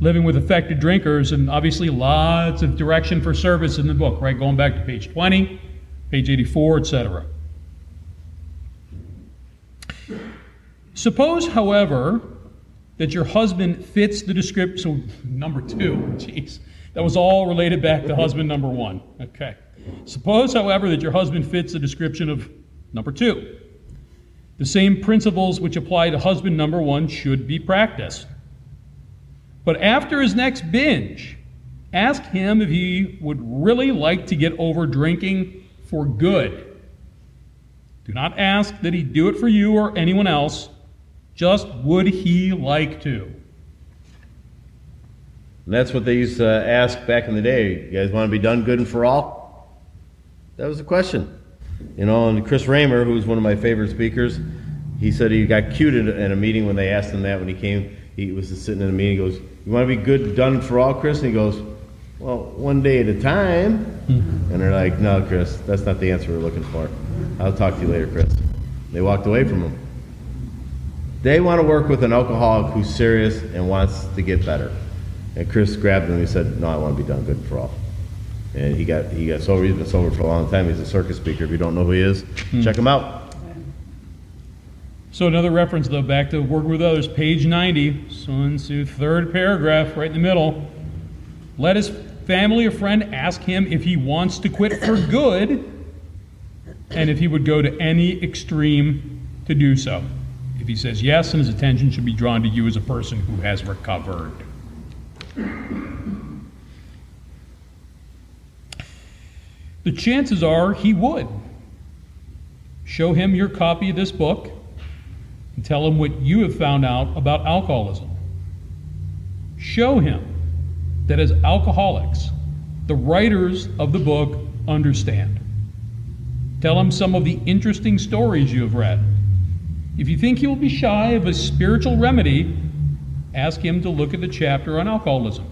living with affected drinkers, and obviously lots of direction for service in the book, right? Going back to page 20, page 84, etc. Suppose, however, that your husband fits the description. So, number two, jeez, that was all related back to husband number one. Okay. Suppose, however, that your husband fits the description of number two. The same principles which apply to husband number one should be practiced. But after his next binge, ask him if he would really like to get over drinking for good. Do not ask that he do it for you or anyone else. Just would he like to? And that's what they used to ask back in the day. You guys want to be done good and for all? That was the question. You know, and Chris Raymer, who's one of my favorite speakers, he said he got cute in a, meeting when they asked him that when he came. He was sitting in a meeting. He goes, "You want to be good, done for all, Chris?" And he goes, "Well, one day at a time." And they're like, "No, Chris, that's not the answer we're looking for. I'll talk to you later, Chris." They walked away from him. They want to work with an alcoholic who's serious and wants to get better. And Chris grabbed him and he said, "No, I want to be done good for all." And he got he got sober. He's been sober for a long time. He's a circuit speaker. If you don't know who he is, hmm. check him out. So another reference though, back to working with others, page 90, Sun Tzu, third paragraph, right in the middle. Let his family or friend ask him if he wants to quit for good and if he would go to any extreme to do so. If he says yes, then his attention should be drawn to you as a person who has recovered. The chances are he would. Show him your copy of this book and tell him what you have found out about alcoholism. Show him that as alcoholics, the writers of the book understand. Tell him some of the interesting stories you have read. If you think he will be shy of a spiritual remedy, ask him to look at the chapter on alcoholism.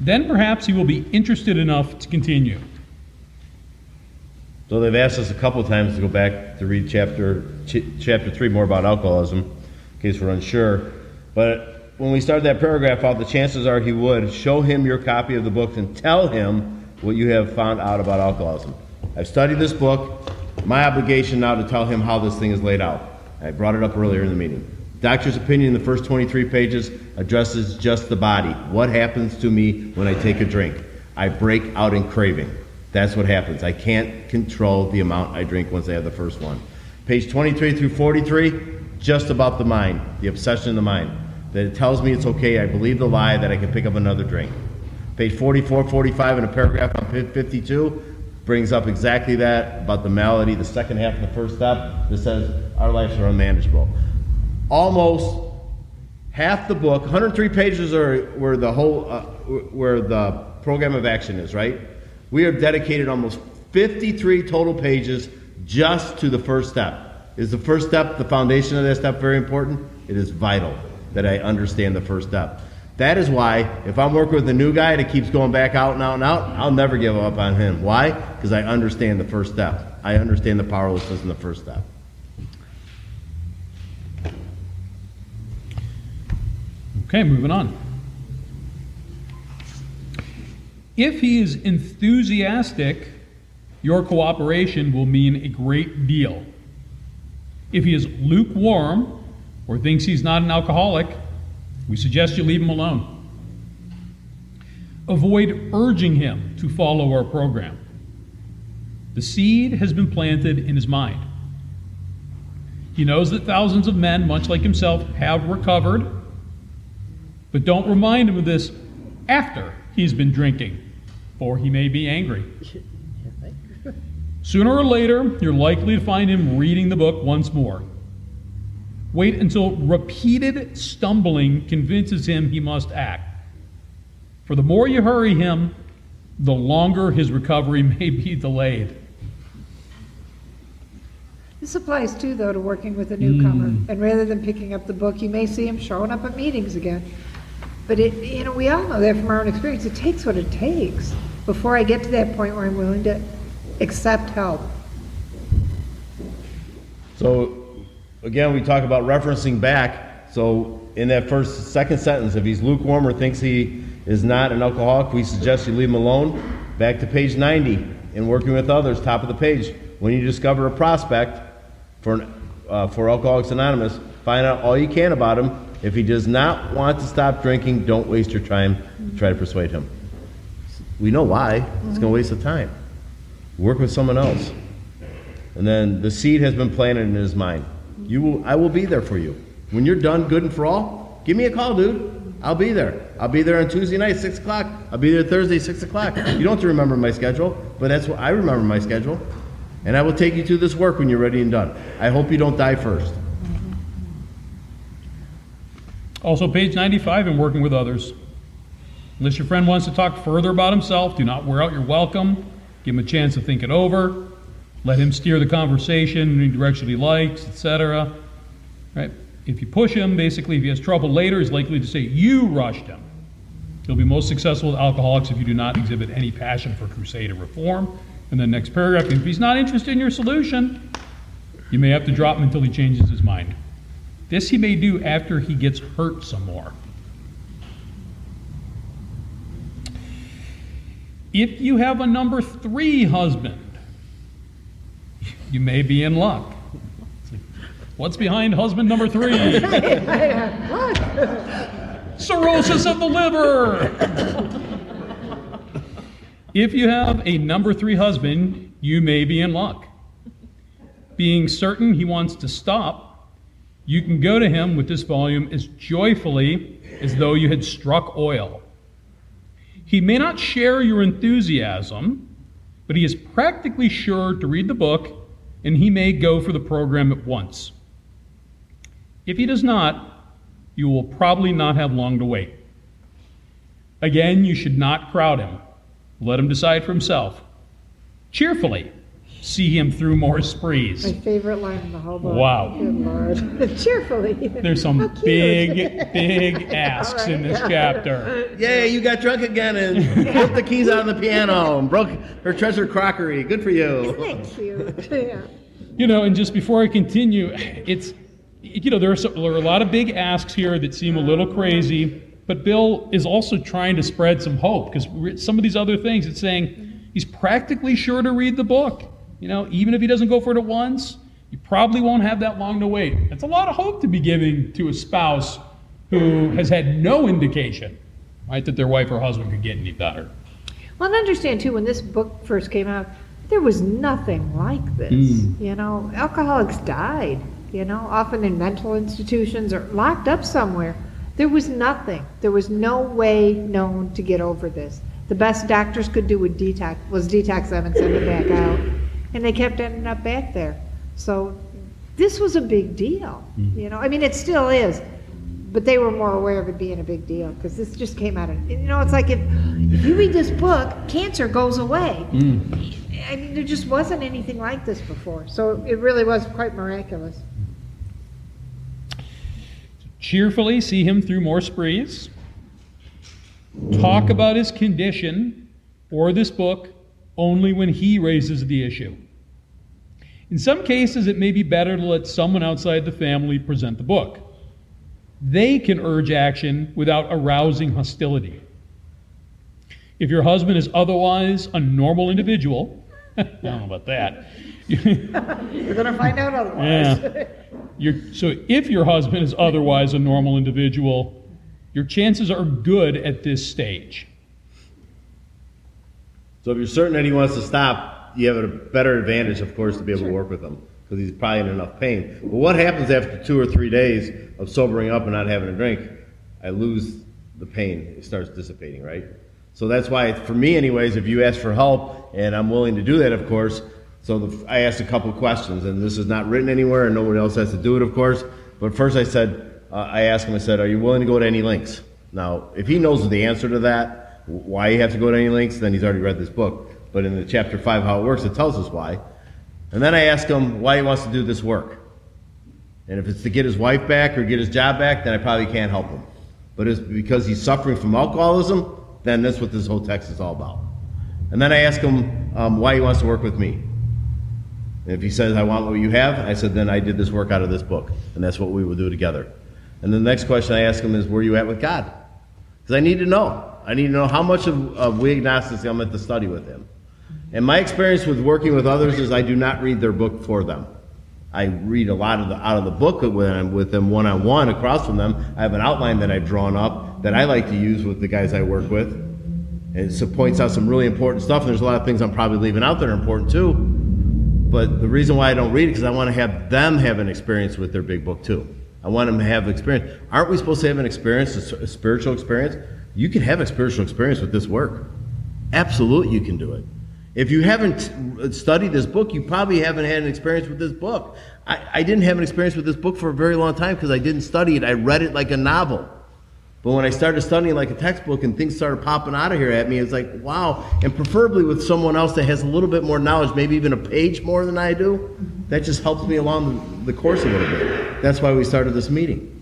Then perhaps he will be interested enough to continue. So they've asked us a couple of times to go back to read chapter ch- chapter three more about alcoholism, in case we're unsure. But when we started that paragraph out, the chances are he would show him your copy of the book and tell him what you have found out about alcoholism. I've studied this book. My obligation now to tell him how this thing is laid out. I brought it up earlier in the meeting. Doctor's opinion in the first 23 pages addresses just the body. What happens to me when I take a drink? I break out in craving. That's what happens. I can't control the amount I drink once I have the first one. Page 23 through 43, just about the mind, the obsession of the mind. That it tells me it's okay. I believe the lie that I can pick up another drink. Page 44, 45, in a paragraph on 52, brings up exactly that about the malady, the second half of the first step that says our lives are unmanageable. Almost half the book, 103 pages are where the whole, uh, where the program of action is, right? We have dedicated almost 53 total pages just to the first step. Is the first step, the foundation of that step, very important? It is vital that I understand the first step. That is why, if I'm working with a new guy that keeps going back out and out and out, I'll never give up on him. Why? Because I understand the first step. I understand the powerlessness in the first step. Okay, moving on. If he is enthusiastic, your cooperation will mean a great deal. If he is lukewarm or thinks he's not an alcoholic, we suggest you leave him alone. Avoid urging him to follow our program. The seed has been planted in his mind. He knows that thousands of men, much like himself, have recovered, but don't remind him of this after he's been drinking, or he may be angry. Sooner or later, you're likely to find him reading the book once more. Wait until repeated stumbling convinces him he must act. For the more you hurry him, the longer his recovery may be delayed. This applies too, though, to working with a newcomer. Mm. And rather than picking up the book, you may see him showing up at meetings again. But it, you know, we all know that from our own experience. It takes what it takes before I get to that point where I'm willing to accept help. So, again, we talk about referencing back. So, in that first, second sentence, if he's lukewarm or thinks he is not an alcoholic, we suggest you leave him alone. Back to page 90, in working with others, top of the page. When you discover a prospect for, uh, for Alcoholics Anonymous, find out all you can about him. If he does not want to stop drinking, don't waste your time to try to persuade him. We know why. It's going to waste the time. Work with someone else. And then the seed has been planted in his mind. You will, I will be there for you. When you're done, good and for all, give me a call, dude. I'll be there. I'll be there on Tuesday night, 6 o'clock. I'll be there Thursday, 6 o'clock. You don't have to remember my schedule, but that's what I remember my schedule. And I will take you through this work when you're ready and done. I hope you don't die first. Also, page 95 in working with others. Unless your friend wants to talk further about himself, do not wear out your welcome. Give him a chance to think it over. Let him steer the conversation in any direction he likes, etc. Right? If you push him, basically, if he has trouble later, he's likely to say you rushed him. He'll be most successful with alcoholics if you do not exhibit any passion for crusade or reform. And then next paragraph, if he's not interested in your solution, you may have to drop him until he changes his mind. This he may do after he gets hurt some more. If you have a number three husband, you may be in luck. What's behind husband number three? Cirrhosis of the liver. If you have a number three husband, you may be in luck. Being certain he wants to stop, you can go to him with this volume as joyfully as though you had struck oil. He may not share your enthusiasm, but he is practically sure to read the book and he may go for the program at once. If he does not, you will probably not have long to wait. Again, you should not crowd him. Let him decide for himself. Cheerfully, see him through more sprees. My favorite line in the whole book. Wow. Good Lord. Cheerfully. There's some big, big asks in this All right, chapter. Yay, you got drunk again and put the keys on the piano and broke her treasure crockery. Good for you. Isn't that cute? Yeah. You know, and just before I continue, it's, you know, there are, so, there are a lot of big asks here that seem a little crazy, but Bill is also trying to spread some hope because some of these other things, it's saying he's practically sure to read the book. You know, even if he doesn't go for it at once, you probably won't have that long to wait. That's a lot of hope to be giving to a spouse who has had no indication, right, that their wife or husband could get any better. Well, and understand too, when this book first came out, there was nothing like this. Mm. You know, alcoholics died, you know, often in mental institutions or locked up somewhere. There was nothing. There was no way known to get over this. The best doctors could do with detox was detox them and send them back out. And they kept ending up back there. So this was a big deal. Mm-hmm. You know, I mean, it still is. But they were more aware of it being a big deal because this just came out of, you know, it's like if, if you read this book, cancer goes away. Mm. I mean, there just wasn't anything like this before. So it really was quite miraculous. cheerfully see him through more sprees, talk about his condition or this book only when he raises the issue. In some cases, it may be better to let someone outside the family present the book. They can urge action without arousing hostility. If your husband is otherwise a normal individual, I don't know about that. You're going to find out otherwise. Yeah. You're, so if your husband is otherwise a normal individual, your chances are good at this stage. So if you're certain that he wants to stop, you have a better advantage, of course, to be able to work with him because he's probably in enough pain. But what happens after two or three days of sobering up and not having a drink? I lose the pain It starts dissipating, right? So that's why, for me, anyways, if you ask for help, and I'm willing to do that, of course. So the, I asked a couple questions, and this is not written anywhere, and nobody else has to do it, of course. But first, I said, uh, I asked him, I said, "Are you willing to go to any links?" Now, if he knows the answer to that, why you have to go to any lengths, then he's already read this book. But in the chapter five, how it works, it tells us why. And then I ask him why he wants to do this work. And if it's to get his wife back or get his job back, then I probably can't help him. But it's because he's suffering from alcoholism, then that's what this whole text is all about. And then I ask him um, why he wants to work with me. And if he says, I want what you have, I said, then I did this work out of this book. And that's what we will do together. And the next question I ask him is, where are you at with God? Because I need to know. I need to know how much of, of we agnostics I'm at the study with him. And my experience with working with others is I do not read their book for them. I read a lot of the, out of the book when I'm with them one on one across from them. I have an outline that I've drawn up that I like to use with the guys I work with. And it points out some really important stuff. And there's a lot of things I'm probably leaving out that are important too. But the reason why I don't read it is because I want to have them have an experience with their big book too. I want them to have experience. Aren't we supposed to have an experience, a spiritual experience? You can have a spiritual experience with this work. Absolutely, you can do it. If you haven't studied this book, you probably haven't had an experience with this book. I, I didn't have an experience with this book for a very long time because I didn't study it. I read it like a novel. But when I started studying like a textbook and things started popping out of here at me, it's like, wow. And preferably with someone else that has a little bit more knowledge, maybe even a page more than I do, that just helps me along the course a little bit. That's why we started this meeting.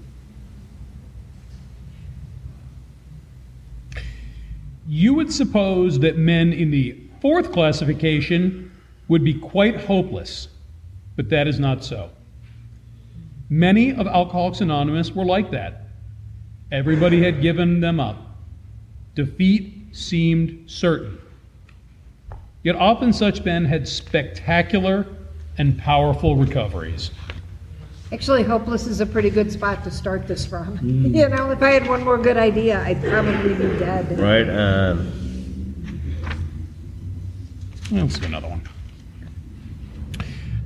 You would suppose that men in the fourth classification would be quite hopeless, but that is not so. Many of Alcoholics Anonymous were like that. Everybody had given them up. Defeat seemed certain. Yet often such men had spectacular and powerful recoveries. Actually, hopeless is a pretty good spot to start this from. You know, if I had one more good idea, I'd probably be dead. Right? Um, Let's do another one.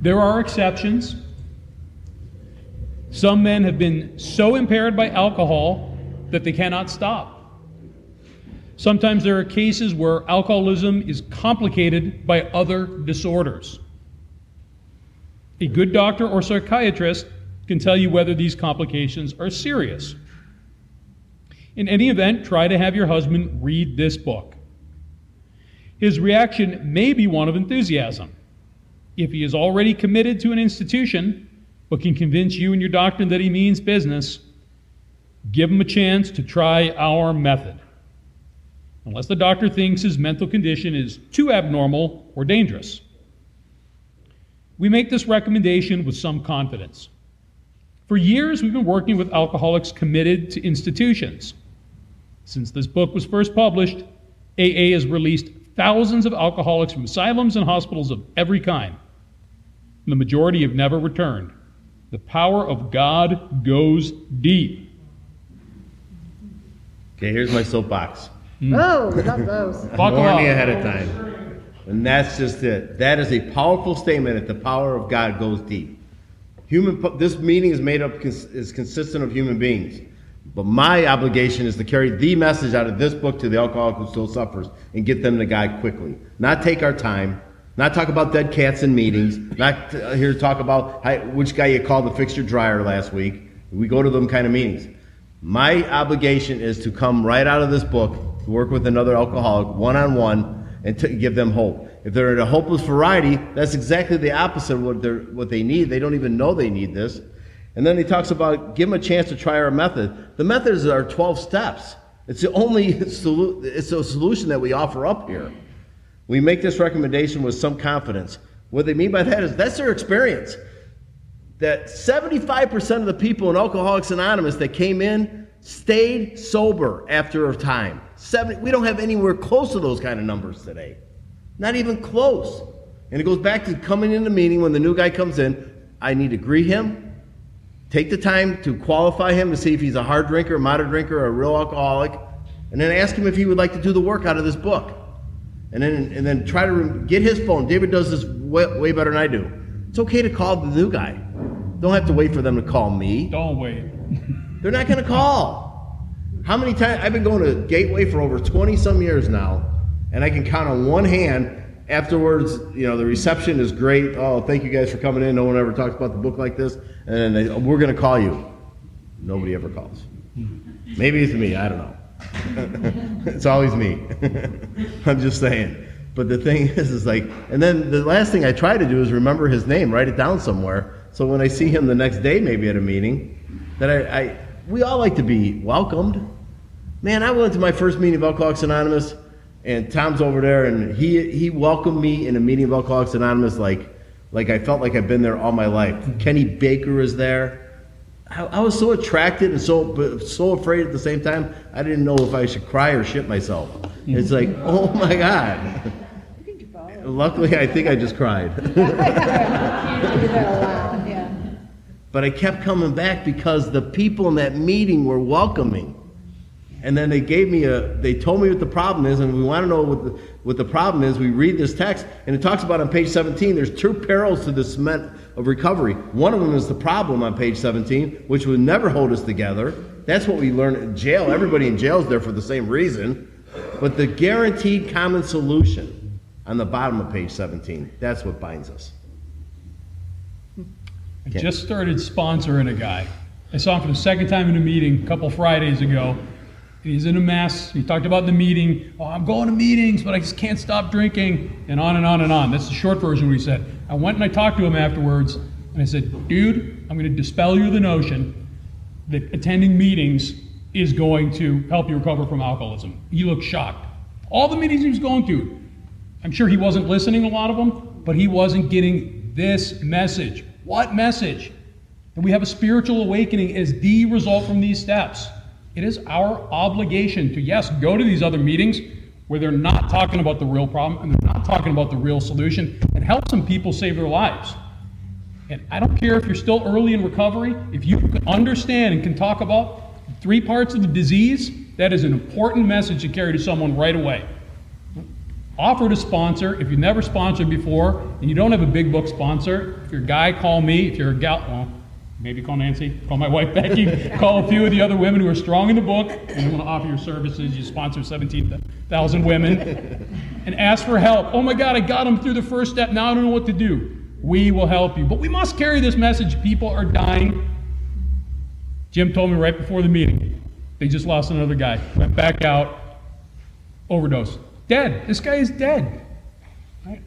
There are exceptions. Some men have been so impaired by alcohol that they cannot stop. Sometimes there are cases where alcoholism is complicated by other disorders. A good doctor or psychiatrist can tell you whether these complications are serious. In any event, try to have your husband read this book. His reaction may be one of enthusiasm. If he is already committed to an institution, but can convince you and your doctor that he means business, give him a chance to try our method. Unless the doctor thinks his mental condition is too abnormal or dangerous. We make this recommendation with some confidence. For years, we've been working with alcoholics committed to institutions. Since this book was first published, AA has released thousands of alcoholics from asylums and hospitals of every kind. The majority have never returned. The power of God goes deep. okay, here's my soapbox. Oh, we love those. Buckle Warn me ahead of time. And that's just it. That is a powerful statement that the power of God goes deep. Human, this meeting is made up, is consistent of human beings. But my obligation is to carry the message out of this book to the alcoholic who still suffers and get them to God quickly. Not take our time, not talk about dead cats in meetings, not uh, here to talk about how, which guy you called to fix your dryer last week. We go to them kind of meetings. My obligation is to come right out of this book, work with another alcoholic one on one, and give them hope. If they're in a hopeless variety, that's exactly the opposite of what, they're, what they need. They don't even know they need this. And then he talks about give them a chance to try our method. The method is our 12 steps. It's the only solu- it's a solution that we offer up here. We make this recommendation with some confidence. What they mean by that is that's their experience. That 75% of the people in Alcoholics Anonymous that came in stayed sober after a time. 70, we don't have anywhere close to those kind of numbers today. Not even close. And it goes back to coming in the meeting when the new guy comes in. I need to greet him, Take the time to qualify him to see if he's a hard drinker, a moderate drinker, or a real alcoholic, and then ask him if he would like to do the work out of this book. And then, and then try to get his phone. David does this way, way better than I do. It's okay to call the new guy. Don't have to wait for them to call me. Don't wait. They're not going to call. How many times I've been going to Gateway for over 20 some years now, and I can count on one hand. Afterwards, you know, the reception is great. Oh, thank you guys for coming in. No one ever talks about the book like this. And they, we're going to call you. Nobody ever calls. Maybe it's me. I don't know. it's always me. I'm just saying. But the thing is, is like, and then the last thing I try to do is remember his name, write it down somewhere. So when I see him the next day, maybe at a meeting, that I, I we all like to be welcomed. Man, I went to my first meeting of Alcoholics Anonymous, and Tom's over there, and he he welcomed me in a meeting of Alcoholics Anonymous like like I felt like I've been there all my life. Kenny Baker was there. I, I was so attracted and so so afraid at the same time. I didn't know if I should cry or shit myself. It's like, oh my god. Luckily, I think I just cried. But I kept coming back because the people in that meeting were welcoming. And then they gave me a, they told me what the problem is, and we want to know what the, what the problem is. We read this text, and it talks about on page 17, there's two perils to the cement of recovery. One of them is the problem on page 17, which would never hold us together. That's what we learn in jail. Everybody in jail is there for the same reason. But the guaranteed common solution on the bottom of page 17, that's what binds us. I just started sponsoring a guy. I saw him for the second time in a meeting a couple Fridays ago. He's in a mess. He talked about the meeting. Oh, I'm going to meetings, but I just can't stop drinking, and on and on and on. That's the short version of what he said. I went and I talked to him afterwards, and I said, dude, I'm going to dispel you the notion that attending meetings is going to help you recover from alcoholism. He looked shocked. All the meetings he was going to, I'm sure he wasn't listening, a lot of them, but he wasn't getting this message. What message? That we have a spiritual awakening as the result from these steps. It is our obligation to, yes, go to these other meetings where they're not talking about the real problem and they're not talking about the real solution and help some people save their lives. And I don't care if you're still early in recovery, if you can understand and can talk about three parts of the disease, that is an important message to carry to someone right away. Offer to sponsor. If you've never sponsored before and you don't have a big book sponsor, if you're a guy, call me. If you're a gal, well, maybe call Nancy, call my wife Becky, call a few of the other women who are strong in the book and you want to offer your services. You sponsor 17,000 women and ask for help. Oh my God, I got them through the first step. Now I don't know what to do. We will help you. But we must carry this message. People are dying. Jim told me right before the meeting. They just lost another guy. Went back out, overdose. Dead. This guy is dead. Right?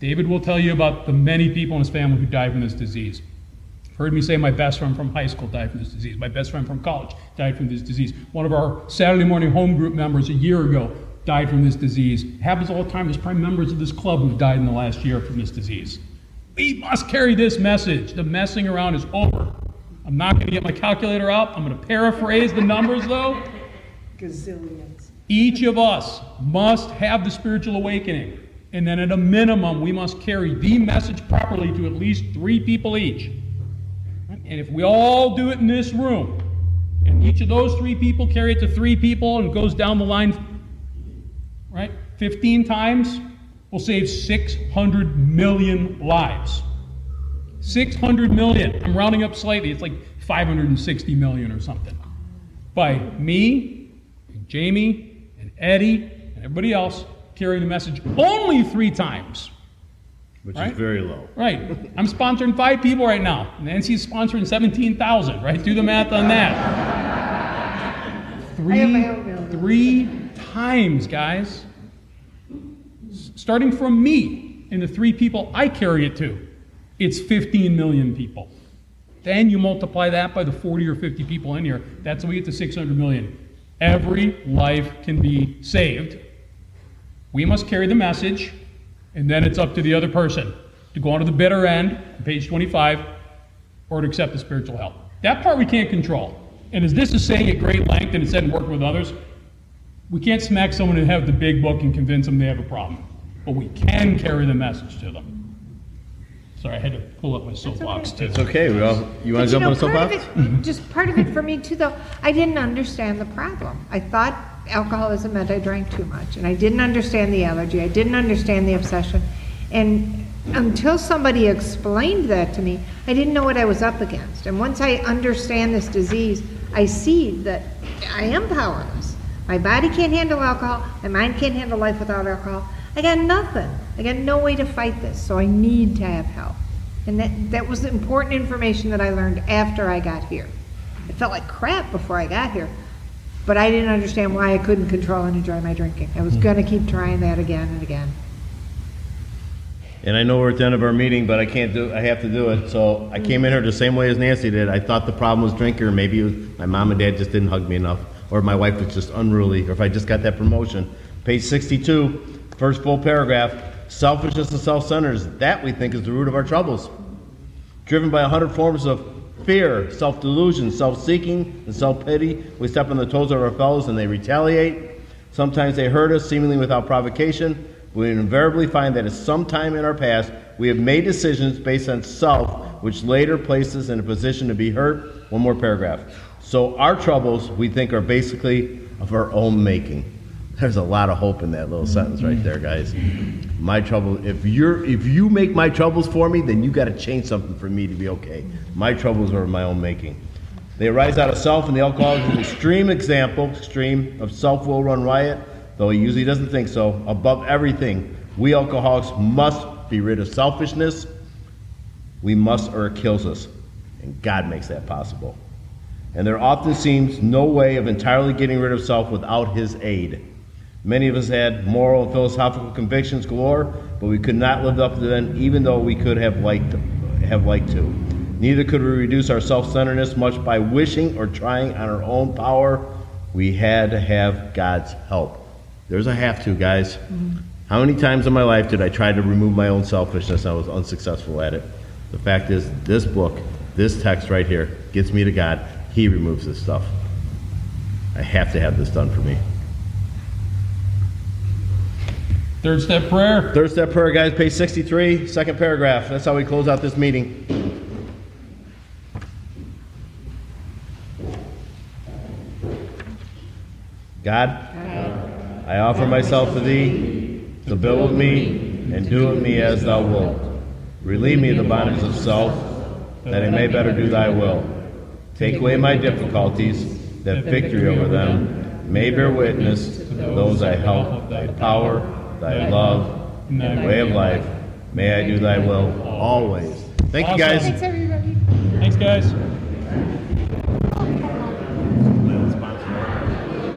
David will tell you about the many people in his family who died from this disease. Heard me say my best friend from high school died from this disease. My best friend from college died from this disease. One of our Saturday morning home group members a year ago died from this disease. It happens all the time. There's probably members of this club who've died in the last year from this disease. We must carry this message. The messing around is over. I'm not going to get my calculator out. I'm going to paraphrase the numbers though. Gazillions. Each of us must have the spiritual awakening. And then at a minimum, we must carry the message properly to at least three people each. And if we all do it in this room, and each of those three people carry it to three people and goes down the line, right, 15 times, we'll save 600 million lives. 600 million. I'm rounding up slightly. It's like 560 million or something. By me, Jamie, Eddie, and everybody else carrying the message only three times. Which Right. is very low. Right. I'm sponsoring five people right now. Nancy's sponsoring 17,000, right? Do the math on that. Three, have my own building. three times, guys. Starting from me and the three people I carry it to, it's 15 million people. Then you multiply that by the 40 or 50 people in here. That's how we get to 600 million. Every life can be saved. We must carry the message, and then it's up to the other person to go on to the bitter end, page 25, or to accept the spiritual help. That part we can't control. And as this is saying at great length, and it said in working with others, we can't smack someone and have the big book and convince them they have a problem. But we can carry the message to them. Sorry, I had to pull up my soapbox too. It's okay. We all, you want to jump know, on a part soapbox? of it, mm-hmm. just part of it for me too, though, I didn't understand the problem. I thought alcoholism meant I drank too much, and I didn't understand the allergy. I didn't understand the obsession, and until somebody explained that to me, I didn't know what I was up against. And once I understand this disease, I see that I am powerless. My body can't handle alcohol, my mind can't handle life without alcohol. I got nothing. I got no way to fight this, so I need to have help. And that, that was the important information that I learned after I got here. It felt like crap before I got here, but I didn't understand why I couldn't control and enjoy my drinking. I was hmm. gonna keep trying that again and again. And I know we're at the end of our meeting, but I can't do, I have to do it. So I came in here the same way as Nancy did. I thought the problem was drinking, or maybe it was my mom and dad just didn't hug me enough, or my wife was just unruly, or if I just got that promotion. Page 62, first full paragraph, selfishness and self-centeredness, that we think is the root of our troubles. Driven by a hundred forms of fear, self-delusion, self-seeking, and self-pity, we step on the toes of our fellows and they retaliate. Sometimes they hurt us seemingly without provocation. We invariably find that at some time in our past, we have made decisions based on self, which later places us in a position to be hurt. One more paragraph. So our troubles, we think, are basically of our own making. There's a lot of hope in that little sentence right there, guys. My trouble, if you're, if you make my troubles for me, then you got to change something for me to be okay. My troubles are of my own making. They arise out of self, and the alcoholic is an extreme example, extreme of self will run riot, though he usually doesn't think so. Above everything, we alcoholics must be rid of selfishness. We must, or it kills us. And God makes that possible. And there often seems no way of entirely getting rid of self without His aid. Many of us had moral and philosophical convictions galore, but we could not live up to them, even though we could have liked have liked to. Neither could we reduce our self-centeredness much by wishing or trying on our own power. We had to have God's help. There's a have to, guys. Mm-hmm. How many times in my life did I try to remove my own selfishness I was unsuccessful at it? The fact is, this book, this text right here, gets me to God. He removes this stuff. I have to have this done for me. Third step prayer. Third step prayer, guys, page 63, second paragraph. That's how we close out this meeting. God, I offer myself to thee, to build me and do with me as thou wilt. Relieve me of the bondage of self, that I may better do thy will. Take away my difficulties, that victory over them may bear witness to those I help, thy power, thy love, and thy way of life. May I do thy will always. Thank you, guys. Thanks, everybody. Thanks, guys.